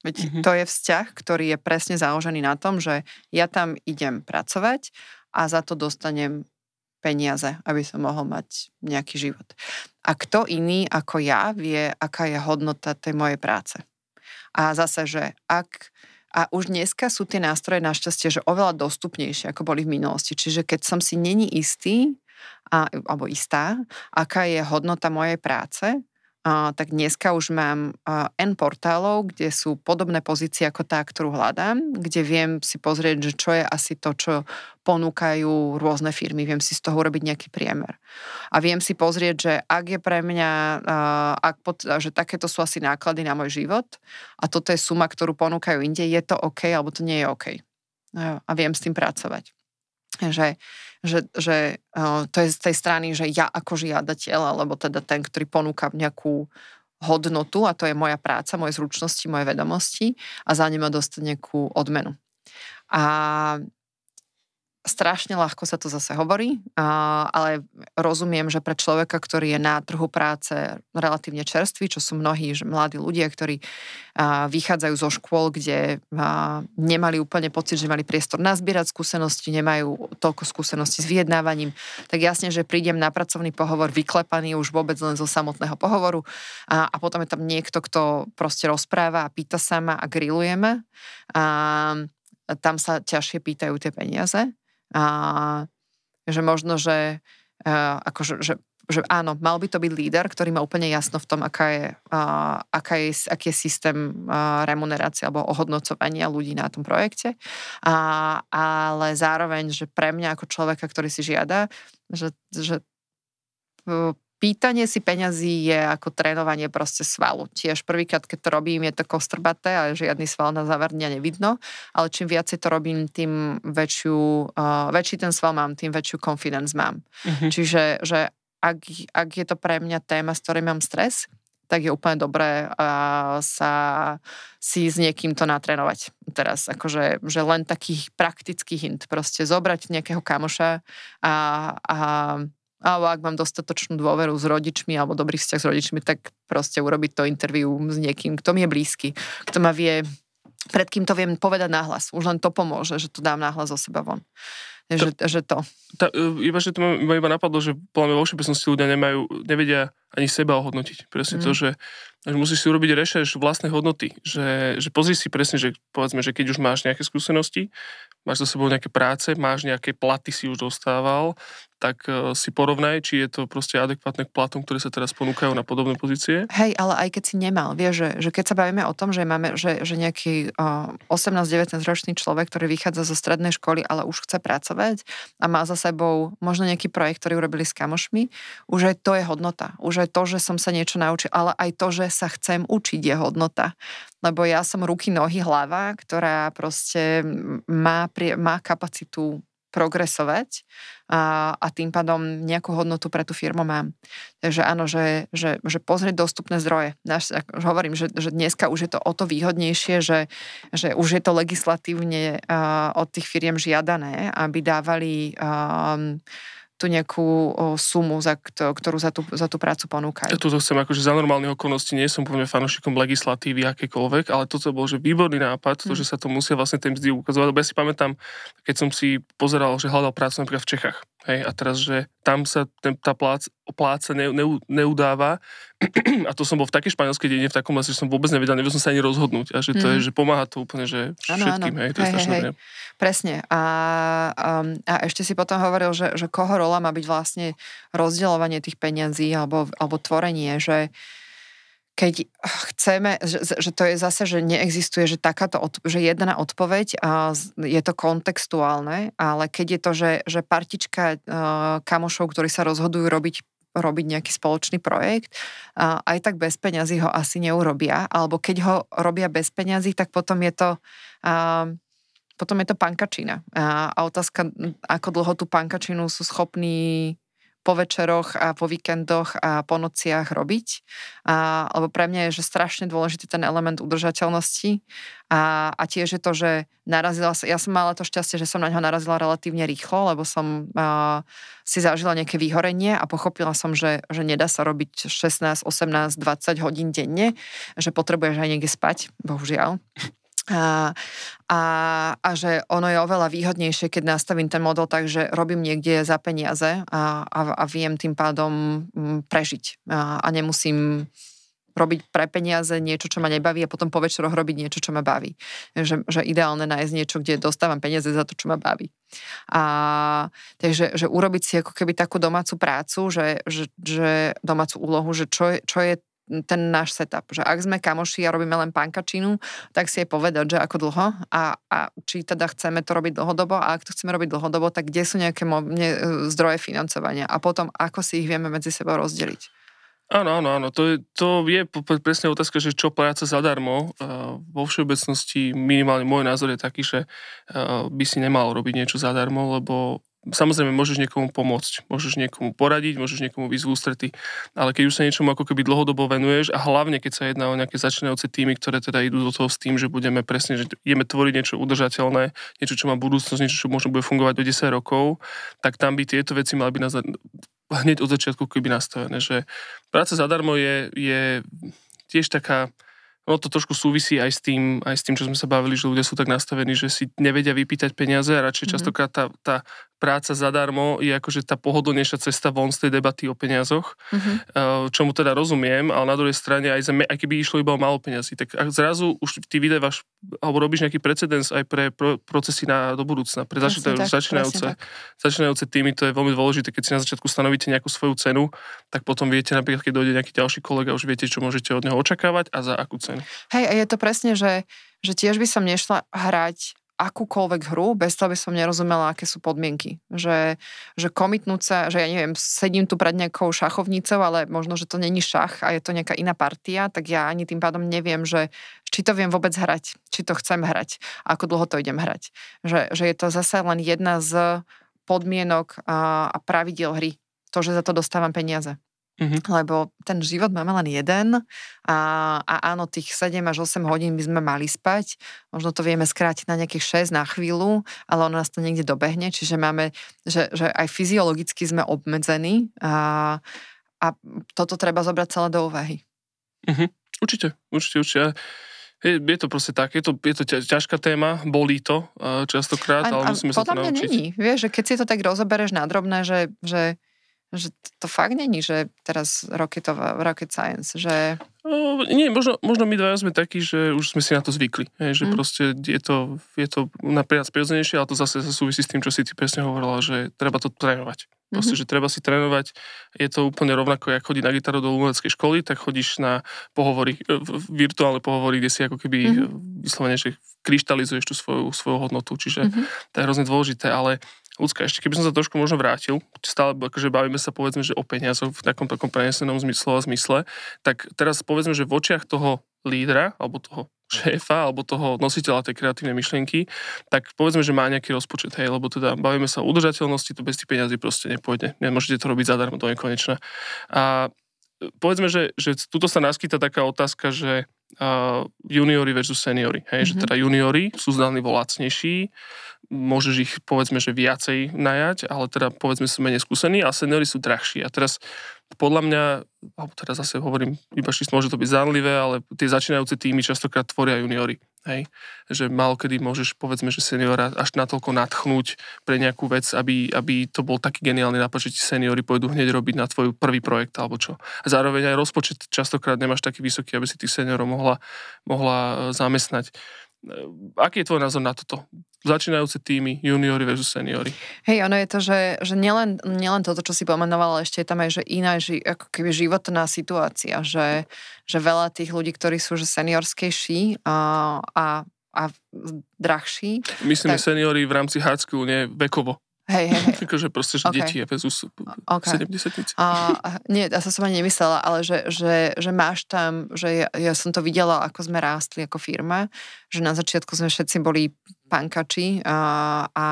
Veď mm-hmm. to je vzťah, ktorý je presne založený na tom, že ja tam idem pracovať a za to dostanem peniaze, aby som mohol mať nejaký život. A kto iný ako ja vie, aká je hodnota tej mojej práce. A zase, že ak a už dneska sú tie nástroje našťastie, že oveľa dostupnejšie, ako boli v minulosti. Čiže keď som si není istý, a, alebo istá, aká je hodnota mojej práce, tak dneska už mám N portálov, kde sú podobné pozície ako tá, ktorú hľadám, kde viem si pozrieť, že čo je asi to, čo ponúkajú rôzne firmy. Viem si z toho urobiť nejaký priemer. A viem si pozrieť, že ak je pre mňa, ak pot, že takéto sú asi náklady na môj život a toto je suma, ktorú ponúkajú inde, je to OK alebo to nie je OK. A viem s tým pracovať. Že že, že uh, to je z tej strany, že ja ako žiadateľ, alebo teda ten, ktorý ponúka nejakú hodnotu, a to je moja práca, moje zručnosti, moje vedomosti a za ne ma dostane nejakú odmenu. A strašne ľahko sa to zase hovorí, ale rozumiem, že pre človeka, ktorý je na trhu práce relatívne čerstvý, čo sú mnohí že mladí ľudia, ktorí vychádzajú zo škôl, kde nemali úplne pocit, že mali priestor nazbierať skúsenosti, nemajú toľko skúseností s vyjednávaním, tak jasne, že prídem na pracovný pohovor vyklepaný už vôbec len zo samotného pohovoru a, potom je tam niekto, kto proste rozpráva a pýta sa ma a grillujeme. A tam sa ťažšie pýtajú tie peniaze. A že možno, že, akože, že, že áno, mal by to byť líder, ktorý má úplne jasno v tom, aká je, uh, aká je, aký je systém uh, remunerácie alebo ohodnocovania ľudí na tom projekte. A, ale zároveň, že pre mňa ako človeka, ktorý si žiada, že, že pýtanie si peňazí je ako trénovanie proste svalu. Tiež prvýkrát, keď to robím, je to kostrbaté a žiadny sval na záver dňa nevidno, ale čím viacej to robím, tým väčšiu, uh, väčší ten sval mám, tým väčšiu confidence mám. Mm-hmm. Čiže že ak, ak je to pre mňa téma, s ktorým mám stres, tak je úplne dobré uh, sa si s niekým to natrénovať. Teraz akože že len taký praktický hint. Proste zobrať nejakého kamoša a, a alebo ak mám dostatočnú dôveru s rodičmi alebo dobrý vzťah s rodičmi, tak proste urobiť to interviu s niekým, kto mi je blízky, kto ma vie, pred kým to viem povedať nahlas. Už len to pomôže, že to dám nahlas zo seba von. Že, to, že to. Tá, e, iba, že to ma iba napadlo, že podľa mňa vo všeobecnosti ľudia nemajú, nevedia ani seba ohodnotiť. Presne mm. to, že, že musíš si urobiť rešerš vlastnej hodnoty. Že, že pozri si presne, že povedzme, že keď už máš nejaké skúsenosti, máš za sebou nejaké práce, máš nejaké platy si už dostával, tak uh, si porovnaj, či je to proste adekvátne k platom, ktoré sa teraz ponúkajú na podobné pozície. Hej, ale aj keď si nemal, vieš, že, že keď sa bavíme o tom, že máme, že, že nejaký uh, 18-19 ročný človek, ktorý vychádza zo strednej školy, ale už chce pracovať a má za sebou možno nejaký projekt, ktorý urobili s kamošmi, už aj to je hodnota. Už aj to, že som sa niečo naučil, ale aj to, že sa chcem učiť je hodnota. Lebo ja som ruky, nohy, hlava, ktorá proste má, má kapacitu progresovať a, a tým pádom nejakú hodnotu pre tú firmu mám. Takže áno, že, že, že pozrieť dostupné zdroje. Naš, hovorím, že, že dneska už je to o to výhodnejšie, že, že už je to legislatívne uh, od tých firiem žiadané, aby dávali um, tú nejakú o, sumu, za, ktorú za tú, za tú prácu ponúkajú. Ja toto chcem, akože za normálnych okolností nie som poviem fanošikom legislatívy akékoľvek, ale toto bol že výborný nápad, to, mm. že sa to musia vlastne tej mzdy ukazovať. Lebo ja si pamätám, keď som si pozeral, že hľadal prácu napríklad v Čechách, Hej, a teraz, že tam sa ten, tá plác, pláca ne, ne, neudáva a to som bol v takej španielskej dedine, v takom lese, že som vôbec nevedel, nevedel som sa ani rozhodnúť a že to mm. je, mhm. že pomáha to úplne, že všetkým, ano, hej, to hej, je strašné. Hej, hej. Presne. A, um, a ešte si potom hovoril, že, že koho rola má byť vlastne rozdeľovanie tých peňazí alebo, alebo tvorenie, že keď chceme, že, že to je zase, že neexistuje, že takáto, že jedna odpoveď je to kontextuálne, ale keď je to, že, že partička uh, kamošov, ktorí sa rozhodujú robiť robiť nejaký spoločný projekt, a aj tak bez peňazí ho asi neurobia, alebo keď ho robia bez peňazí, tak potom je to uh, potom je to pankačina. A otázka, ako dlho tú pankačinu sú schopní po večeroch a po víkendoch a po nociach robiť. A, lebo pre mňa je že strašne dôležitý ten element udržateľnosti a, a tiež je to, že narazila ja som mala to šťastie, že som na ňo narazila relatívne rýchlo, lebo som a, si zažila nejaké vyhorenie a pochopila som, že, že nedá sa robiť 16, 18, 20 hodín denne, že potrebuješ aj niekde spať, bohužiaľ. A, a, a že ono je oveľa výhodnejšie, keď nastavím ten model tak, že robím niekde za peniaze a, a, a viem tým pádom mm, prežiť a, a nemusím robiť pre peniaze niečo, čo ma nebaví a potom po večeroch robiť niečo, čo ma baví. Že, že ideálne nájsť niečo, kde dostávam peniaze za to, čo ma baví. A, takže že urobiť si ako keby takú domácu prácu, že, že, že domácu úlohu, že čo čo je ten náš setup, že ak sme kamoši a robíme len pankačinu, tak si je povedať, že ako dlho a, a či teda chceme to robiť dlhodobo a ak to chceme robiť dlhodobo, tak kde sú nejaké mo- ne, zdroje financovania a potom ako si ich vieme medzi sebou rozdeliť. Áno, áno, áno. To je, to je presne otázka, že čo práca zadarmo. Vo všeobecnosti minimálne môj názor je taký, že by si nemal robiť niečo zadarmo, lebo Samozrejme, môžeš niekomu pomôcť, môžeš niekomu poradiť, môžeš niekomu v ústrety, ale keď už sa niečomu ako keby dlhodobo venuješ a hlavne keď sa jedná o nejaké začínajúce týmy, ktoré teda idú do toho s tým, že budeme presne, že ideme tvoriť niečo udržateľné, niečo, čo má budúcnosť, niečo, čo možno bude fungovať do 10 rokov, tak tam by tieto veci mali byť na, hneď od začiatku keby nastavené, že práca zadarmo je, je tiež taká, ono to trošku súvisí aj s, tým, aj s tým, čo sme sa bavili, že ľudia sú tak nastavení, že si nevedia vypýtať peniaze a radšej mm-hmm. častokrát tá, tá práca zadarmo je akože tá pohodlnejšia cesta von z tej debaty o peniazoch, mm-hmm. čomu teda rozumiem, ale na druhej strane aj, zeme, aj keby išlo iba o málo peniazy, tak ak zrazu už ty vydávaš alebo robíš nejaký precedens aj pre pro, procesy na, do budúcna, pre začínajúce, začínajúce, začínajúce týmy, to je veľmi dôležité, keď si na začiatku stanovíte nejakú svoju cenu, tak potom viete napríklad, keď dojde nejaký ďalší kolega, už viete, čo môžete od neho očakávať a za akú cenu. Hej, a je to presne, že, že tiež by som nešla hrať akúkoľvek hru, bez toho by som nerozumela, aké sú podmienky. Že, že komitnúť sa, že ja neviem, sedím tu pred nejakou šachovnicou, ale možno, že to není šach a je to nejaká iná partia, tak ja ani tým pádom neviem, že či to viem vôbec hrať, či to chcem hrať, ako dlho to idem hrať. Že, že je to zase len jedna z podmienok a, a pravidiel hry. To, že za to dostávam peniaze. Mm-hmm. Lebo ten život máme len jeden a, a áno, tých 7 až 8 hodín by sme mali spať. Možno to vieme skrátiť na nejakých 6 na chvíľu, ale ono nás to niekde dobehne, čiže máme, že, že aj fyziologicky sme obmedzení a, a toto treba zobrať celé do úvahy. Mm-hmm. Určite, určite, určite. Je, je to proste tak, je to, je to ťažká téma, bolí to častokrát, a, ale musíme a sa to naučiť. Podľa mňa není, vieš, že keď si to tak rozobereš na drobné, že, že že to fakt není, že teraz rocket, rocket science, že... No, nie, možno, možno my dvaja sme takí, že už sme si na to zvykli. Hej, že mm. proste je to, je to napríklad prirodzenejšie, ale to zase sa súvisí s tým, čo si ty presne hovorila, že treba to trénovať. Proste, mm-hmm. že treba si trénovať. Je to úplne rovnako, ako chodiť na gitaru do umeleckej školy, tak chodíš na pohovory, e, virtuálne pohovory, kde si ako keby mm-hmm. vyslovene, že kryštalizuješ tú svoju, svoju hodnotu. Čiže mm-hmm. to je hrozne dôležité, ale ľudská, ešte keby som sa trošku možno vrátil, stále akože bavíme sa povedzme, že o peniazoch v takom takom prenesenom zmysle a zmysle, tak teraz povedzme, že v očiach toho lídra, alebo toho šéfa, alebo toho nositeľa tej kreatívnej myšlienky, tak povedzme, že má nejaký rozpočet, hej, lebo teda bavíme sa o udržateľnosti, to bez tých peniazí proste nepôjde. Nemôžete to robiť zadarmo do nekonečna. A povedzme, že, že tuto sa naskyta taká otázka, že uh, juniori versus seniory. Hej, mm-hmm. že mhm. teda juniori sú zdanlivo lacnejší, môžeš ich povedzme, že viacej najať, ale teda povedzme sú menej skúsení a seniory sú drahší. A teraz podľa mňa, alebo teraz zase hovorím, iba čisto môže to byť zanlivé, ale tie začínajúce týmy častokrát tvoria juniori. Hej? Že málo kedy môžeš, povedzme, že seniora až natoľko natchnúť pre nejakú vec, aby, aby to bol taký geniálny nápad, že ti seniori pôjdu hneď robiť na tvoj prvý projekt alebo čo. A zároveň aj rozpočet častokrát nemáš taký vysoký, aby si tých seniorov mohla, mohla e, zamestnať. Ehm, aký je tvoj názor na toto? Začínajúce týmy, juniori versus seniori. Hej, ono je to, že, že nielen, nielen toto, čo si pomenovala, ale ešte je tam aj, že iná ži, ako keby životná situácia, že, že veľa tých ľudí, ktorí sú že seniorskejší a, a, a drahší. Myslíme tak... seniori v rámci school, nie vekovo. Hej, hej, hej. Takže proste, že okay. deti versus okay. 70 a, Nie, ja som ani nemyslela, ale že, že, že máš tam, že ja, ja som to videla, ako sme rástli ako firma, že na začiatku sme všetci boli pankači a, a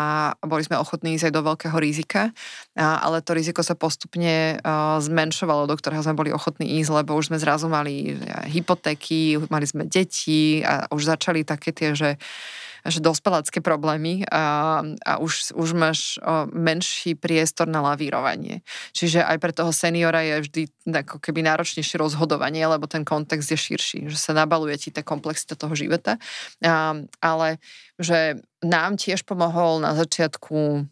boli sme ochotní ísť aj do veľkého rizika, a, ale to riziko sa postupne a, zmenšovalo, do ktorého sme boli ochotní ísť, lebo už sme zrazu mali hypotéky, mali sme deti a už začali také tie, že že dospelácké problémy a, a už, už máš menší priestor na lavírovanie. Čiže aj pre toho seniora je vždy ako keby náročnejšie rozhodovanie, lebo ten kontext je širší, že sa nabaluje ti tá komplexita toho života. A, ale že nám tiež pomohol na začiatku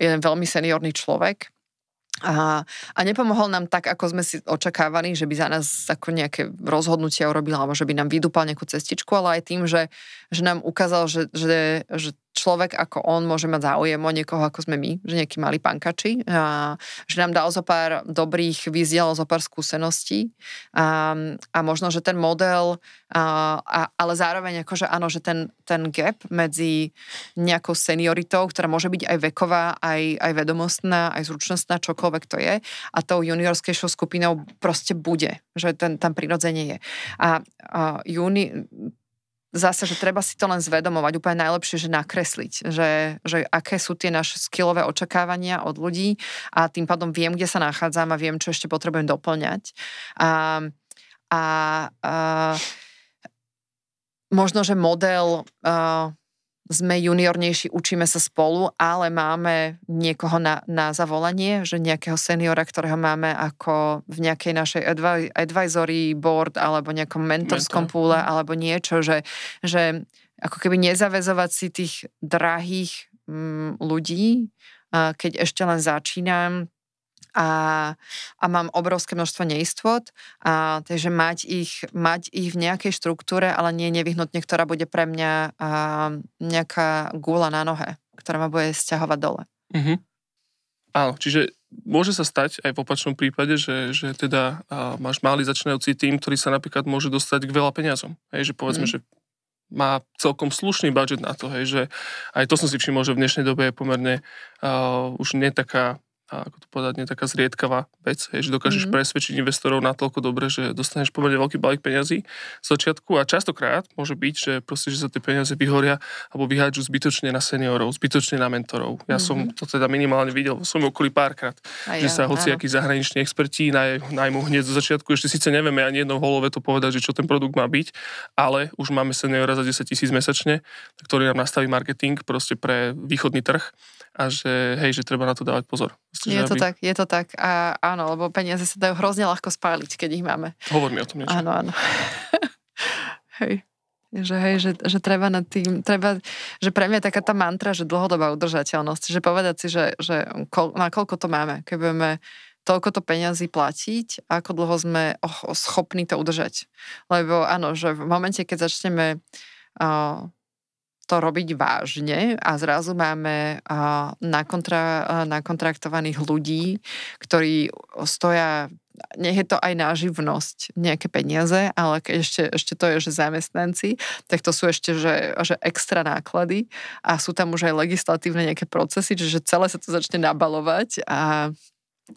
jeden veľmi seniorný človek, a, a nepomohol nám tak, ako sme si očakávali, že by za nás ako nejaké rozhodnutia urobil, alebo že by nám vydúpal nejakú cestičku, ale aj tým, že, že nám ukázal, že, že, že človek ako on môže mať záujem o niekoho, ako sme my, že nejakí mali pankači, a, že nám dal zo pár dobrých výzdiel, zo pár skúseností a, a možno, že ten model, a, a, ale zároveň akože áno, že ten, ten gap medzi nejakou senioritou, ktorá môže byť aj veková, aj, aj vedomostná, aj zručnostná, čokoľvek to je, a tou juniorskejšou skupinou proste bude, že ten tam prirodzene je. A, a juni, zase, že treba si to len zvedomovať, úplne najlepšie, že nakresliť, že, že aké sú tie naše skillové očakávania od ľudí a tým pádom viem, kde sa nachádzam a viem, čo ešte potrebujem doplňať. A, a, a možno, že model a, sme juniornejší, učíme sa spolu, ale máme niekoho na, na zavolanie, že nejakého seniora, ktorého máme ako v nejakej našej advi- advisory board alebo nejakom mentorskom Mentor. púle mhm. alebo niečo, že, že ako keby nezavezovať si tých drahých mm, ľudí, keď ešte len začínam, a, a mám obrovské množstvo neistôt, a, takže mať ich, mať ich v nejakej štruktúre, ale nie nevyhnutne, ktorá bude pre mňa a, nejaká gula na nohe, ktorá ma bude stiahovať dole. Mm-hmm. Áno, čiže môže sa stať aj v opačnom prípade, že, že teda a, máš malý začínajúci tým, ktorý sa napríklad môže dostať k veľa peniazom. Hej, že povedzme, mm. že má celkom slušný budget na to, hej, že aj to som si všimol, že v dnešnej dobe je pomerne uh, už nie taká a ako to povedať, nie taká zriedkavá vec, hej, že dokážeš mm-hmm. presvedčiť investorov natoľko dobre, že dostaneš pomerne veľký balík peňazí z začiatku a častokrát môže byť, že proste, že sa tie peniaze vyhoria alebo vyhádžu zbytočne na seniorov, zbytočne na mentorov. Ja mm-hmm. som to teda minimálne videl v svojom okolí párkrát, že ja, sa hociakí zahraniční experti naj, najmú hneď zo začiatku, ešte síce nevieme ani jednou holove to povedať, že čo ten produkt má byť, ale už máme seniora za 10 tisíc mesačne, ktorý nám nastaví marketing proste pre východný trh a že hej, že treba na to dávať pozor. Myslím, je to aby... tak, je to tak. A áno, lebo peniaze sa dajú hrozne ľahko spáliť, keď ich máme. Hovor mi o tom niečo. Áno, áno. hej. Že hej, že, že treba na tým, treba, že pre mňa je taká tá mantra, že dlhodobá udržateľnosť, že povedať si, že, že kol, na koľko to máme, keď budeme toľko to peňazí platiť, ako dlho sme oh, schopní to udržať. Lebo áno, že v momente, keď začneme uh, to robiť vážne a zrazu máme nakontra, nakontraktovaných ľudí, ktorí stoja nech je to aj na živnosť, nejaké peniaze, ale ešte, ešte to je, že zamestnanci, tak to sú ešte, že, že extra náklady a sú tam už aj legislatívne nejaké procesy, čiže celé sa to začne nabalovať a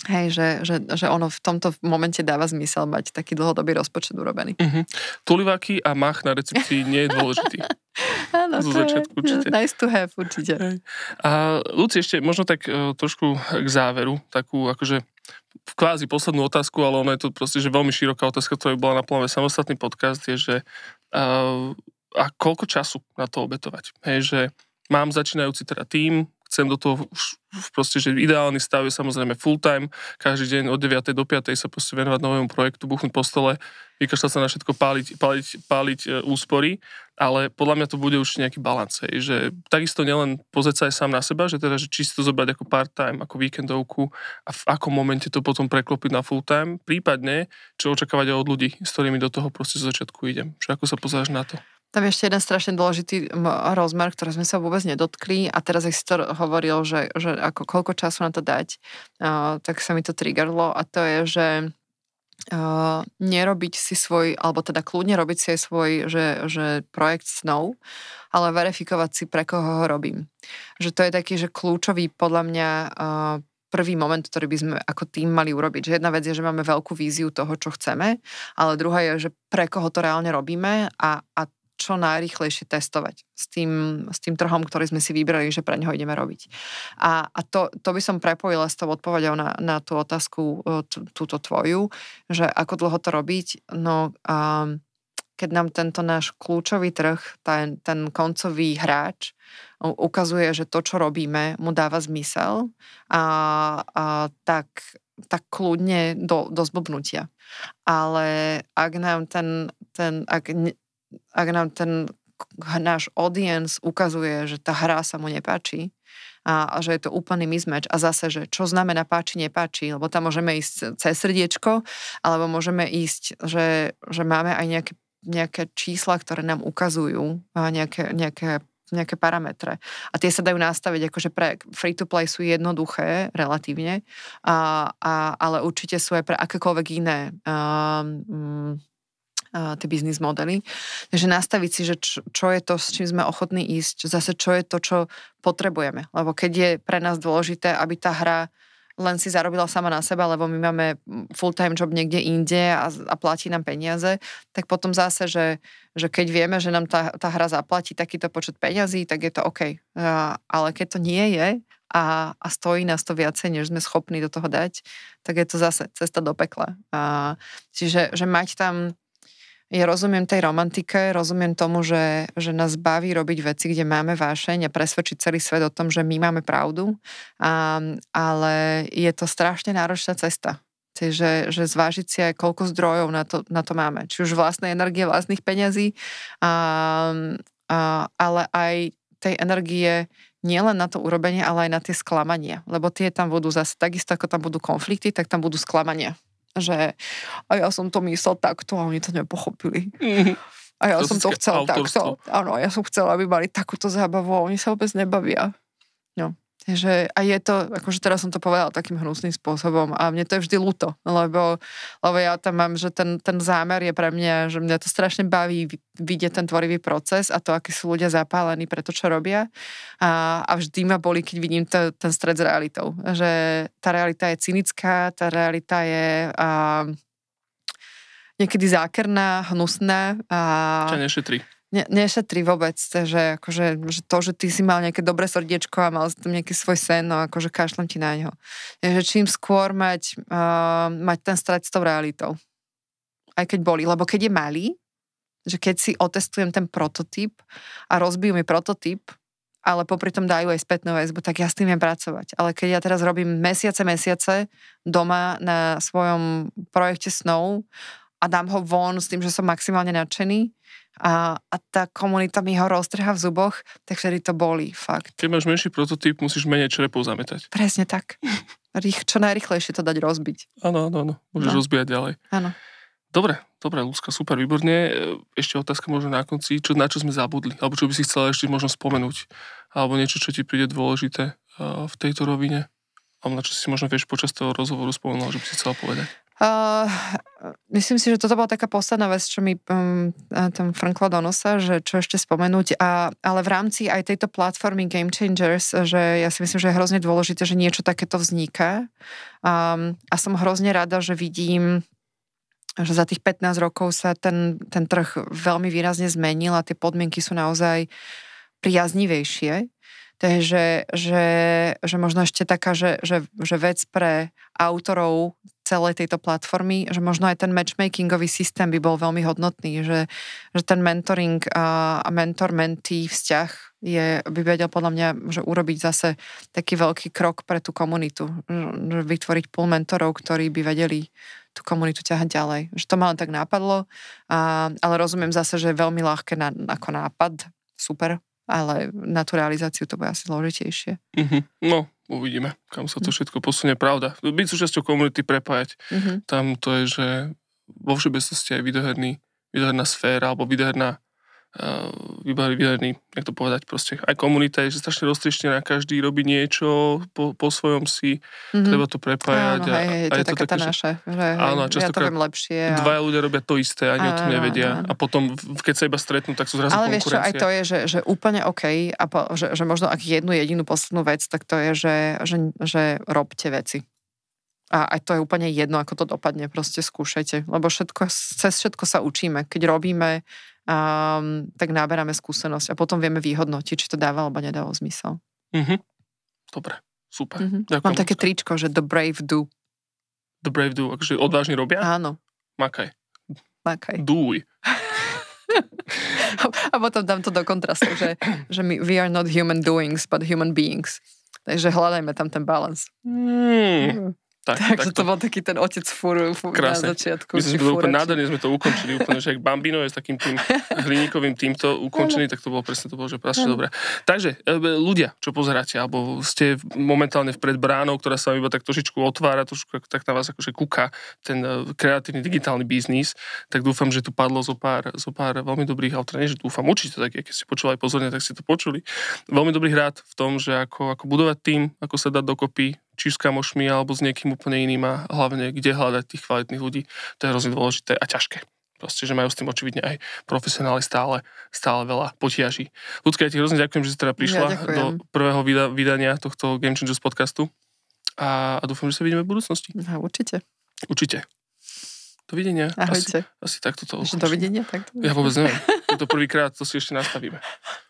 Hej, že, že, že ono v tomto momente dáva zmysel mať taký dlhodobý rozpočet urobený. Uh-huh. Tuliváky a mach na recepcii nie je dôležitý. Áno, to začiatku, je určite. nice to have, určite. Hej. A Luci, ešte možno tak uh, trošku k záveru, takú akože kvázi poslednú otázku, ale ono je to proste, že veľmi široká otázka, ktorá by bola na plánové samostatný podcast, je, že uh, a koľko času na to obetovať? Hej, že mám začínajúci teda tým, chcem do toho proste, že ideálny stav je samozrejme full time, každý deň od 9. do 5. sa proste venovať novému projektu, buchnúť po stole, vykašľať sa na všetko, páliť, páliť, páliť e, úspory, ale podľa mňa to bude už nejaký balans, že takisto nielen pozrieť sa aj sám na seba, že teda, že či si to zobrať ako part-time, ako víkendovku a v akom momente to potom preklopiť na full-time, prípadne, čo očakávať aj od ľudí, s ktorými do toho proste z začiatku idem. Že ako sa pozeráš na to? Tam je ešte jeden strašne dôležitý rozmer, ktorý sme sa vôbec nedotkli a teraz, ak si to hovoril, že, že ako koľko času na to dať, uh, tak sa mi to triggerlo a to je, že uh, nerobiť si svoj, alebo teda kľudne robiť si aj svoj, že, že projekt snov, ale verifikovať si, pre koho ho robím. Že to je taký, že kľúčový podľa mňa uh, prvý moment, ktorý by sme ako tým mali urobiť. Že jedna vec je, že máme veľkú víziu toho, čo chceme, ale druhá je, že pre koho to reálne robíme a, a čo najrýchlejšie testovať s tým, s tým trhom, ktorý sme si vybrali, že pre neho ideme robiť. A, a to, to by som prepojila s tou odpovedou na, na tú otázku, t- túto tvoju, že ako dlho to robiť. No, um, keď nám tento náš kľúčový trh, ten, ten koncový hráč ukazuje, že to, čo robíme, mu dáva zmysel, a, a tak, tak kľudne do, do zblbnutia. Ale ak nám ten, ten ak, ak nám ten náš audience ukazuje, že tá hra sa mu nepáči, a, a že je to úplný mismatch a zase, že čo znamená páči, nepáči, lebo tam môžeme ísť cez srdiečko, alebo môžeme ísť, že, že máme aj nejaké nejaké čísla, ktoré nám ukazujú nejaké, nejaké nejaké parametre. A tie sa dajú nastaviť, akože pre free-to-play sú jednoduché relatívne, a, a, ale určite sú aj pre akékoľvek iné um, tie biznis modely. Takže nastaviť si, že čo, čo je to, s čím sme ochotní ísť, zase čo je to, čo potrebujeme. Lebo keď je pre nás dôležité, aby tá hra len si zarobila sama na seba, lebo my máme full-time job niekde inde a, a platí nám peniaze, tak potom zase, že, že keď vieme, že nám tá, tá hra zaplatí takýto počet peňazí, tak je to OK. Uh, ale keď to nie je a, a stojí nás to viacej, než sme schopní do toho dať, tak je to zase cesta do pekla. Uh, čiže že mať tam ja rozumiem tej romantike, rozumiem tomu, že, že nás baví robiť veci, kde máme vášeň a presvedčiť celý svet o tom, že my máme pravdu, a, ale je to strašne náročná cesta. Čiže že zvážiť si aj koľko zdrojov na to, na to máme. Či už vlastnej energie, vlastných peňazí, a, a, ale aj tej energie nielen na to urobenie, ale aj na tie sklamania. Lebo tie tam budú zase takisto, ako tam budú konflikty, tak tam budú sklamania že a ja som to myslel takto a oni to nepochopili. Mm-hmm. A ja to som to chcel autorstvo. takto. Áno, ja som chcela, aby mali takúto zábavu a oni sa vôbec nebavia. No. Že, a je to, akože teraz som to povedala takým hnusným spôsobom a mne to je vždy ľúto, lebo, lebo ja tam mám, že ten, ten zámer je pre mňa, že mňa to strašne baví vidieť ten tvorivý proces a to, akí sú ľudia zapálení pre to, čo robia a, a vždy ma boli, keď vidím to, ten stred s realitou, že tá realita je cynická, tá realita je a, niekedy zákerná, hnusná. A, Čo nešetrí ne, nešetrí vôbec, že, akože, že to, že ty si mal nejaké dobré srdiečko a mal si tam nejaký svoj sen, no akože kašlem ti na ňo. že čím skôr mať, uh, mať ten stret s tou realitou. Aj keď boli, lebo keď je malý, že keď si otestujem ten prototyp a rozbijú mi prototyp, ale popri tom dajú aj spätnú väzbu, tak ja s tým viem pracovať. Ale keď ja teraz robím mesiace, mesiace doma na svojom projekte snov a dám ho von s tým, že som maximálne nadšený, a, a tá komunita mi ho roztrhá v zuboch, tak vtedy to boli, fakt. Keď máš menší prototyp, musíš menej črepov zametať. Presne tak. Rých, čo najrychlejšie to dať rozbiť. Áno, áno, áno. Môžeš no. rozbíjať ďalej. Áno. Dobre, dobre, Lúska, super, výborne. Ešte otázka možno na konci, čo, na čo sme zabudli, alebo čo by si chcela ešte možno spomenúť, alebo niečo, čo ti príde dôležité v tejto rovine, alebo na čo si možno vieš počas toho rozhovoru spomenula, že by si chcela povedať. Uh, myslím si, že toto bola taká posledná vec, čo mi um, tam frnkla do nosa, že čo ešte spomenúť. A, ale v rámci aj tejto platformy Game Changers, že ja si myslím, že je hrozne dôležité, že niečo takéto vzniká. Um, a som hrozne rada, že vidím že za tých 15 rokov sa ten, ten trh veľmi výrazne zmenil a tie podmienky sú naozaj priaznivejšie. Takže že, že možno ešte taká, že, že, že vec pre autorov celej tejto platformy, že možno aj ten matchmakingový systém by bol veľmi hodnotný, že, že ten mentoring a, mentor-mentee vzťah je, by vedel podľa mňa, že urobiť zase taký veľký krok pre tú komunitu, že vytvoriť pol mentorov, ktorí by vedeli tú komunitu ťahať ďalej. Že to ma len tak nápadlo, a, ale rozumiem zase, že je veľmi ľahké na, ako nápad, super, ale na tú realizáciu to bude asi zložitejšie. Mm-hmm. No, uvidíme, kam sa to mhm. všetko posunie. Pravda, byť súčasťou komunity, prepájať, mm-hmm. tam to je, že vo všeobecnosti aj videoherný, videoherná sféra alebo videoherná vybavený, jak to povedať, proste aj komunita je že strašne roztrieštená, každý robí niečo po, po svojom si, mm-hmm. treba to prepájať. Áno, a, hej, hej, a je to taká tá naša, že áno, hej, ja to viem lepšie. A... Dvaja ľudia robia to isté, ani áno, o tom nevedia. Áno. A potom, keď sa iba stretnú, tak sú zrazu Ale vieš čo, aj to je, že, že úplne OK, a po, že, že možno ak jednu jedinú poslednú vec, tak to je, že, že, že robte veci. A aj to je úplne jedno, ako to dopadne, proste skúšajte, lebo všetko, cez všetko sa učíme. Keď robíme um, tak náberáme skúsenosť a potom vieme vyhodnotiť, či to dáva alebo nedáva zmysel. Mhm. Dobre, super. Mhm. Ďakujem. Mám také tričko, že the brave do. The Brave do, akože odvážni robia? Áno, Makaj. makaj. Dúj. A potom dám to do kontrastu, že, že my, we are not human doings, but human beings. Takže hľadajme tam ten balans. Mm, tak, Takže tak to bol taký ten otec fúru, fúru na začiatku. Myslím, že to úplne nádherne, sme to ukončili úplne, že ak Bambino je s takým tým hliníkovým týmto ukončený, tak to bolo presne to bolo, že presne dobre. Takže e, ľudia, čo pozeráte, alebo ste momentálne v predbránou, ktorá sa vám iba tak trošičku otvára, trošku tak na vás akože kúka ten e, kreatívny digitálny biznis, tak dúfam, že tu padlo zo pár, zo pár veľmi dobrých, ale teda nie, že dúfam, určite tak, keď ste počúvali pozorne, tak ste to počuli. Veľmi dobrých rád v tom, že ako, ako budovať tým, ako sa dať dokopy, či s kamošmi, alebo s niekým úplne iným a hlavne, kde hľadať tých kvalitných ľudí, to je hrozne dôležité a ťažké. Proste, že majú s tým očividne aj profesionáli stále, stále veľa potiaží. Ľudka, ja ti hrozne ďakujem, že si teda prišla Ja ďakujem. do prvého vyda- vydania tohto Game Changers podcastu a, a dúfam, že sa vidíme v budúcnosti. No, určite. Určite. Dovidenia. Asi, Ahojte. asi takto to ukončím. dovidenia. Tak Ja vôbec neviem. Je to prvýkrát, to si ešte nastavíme.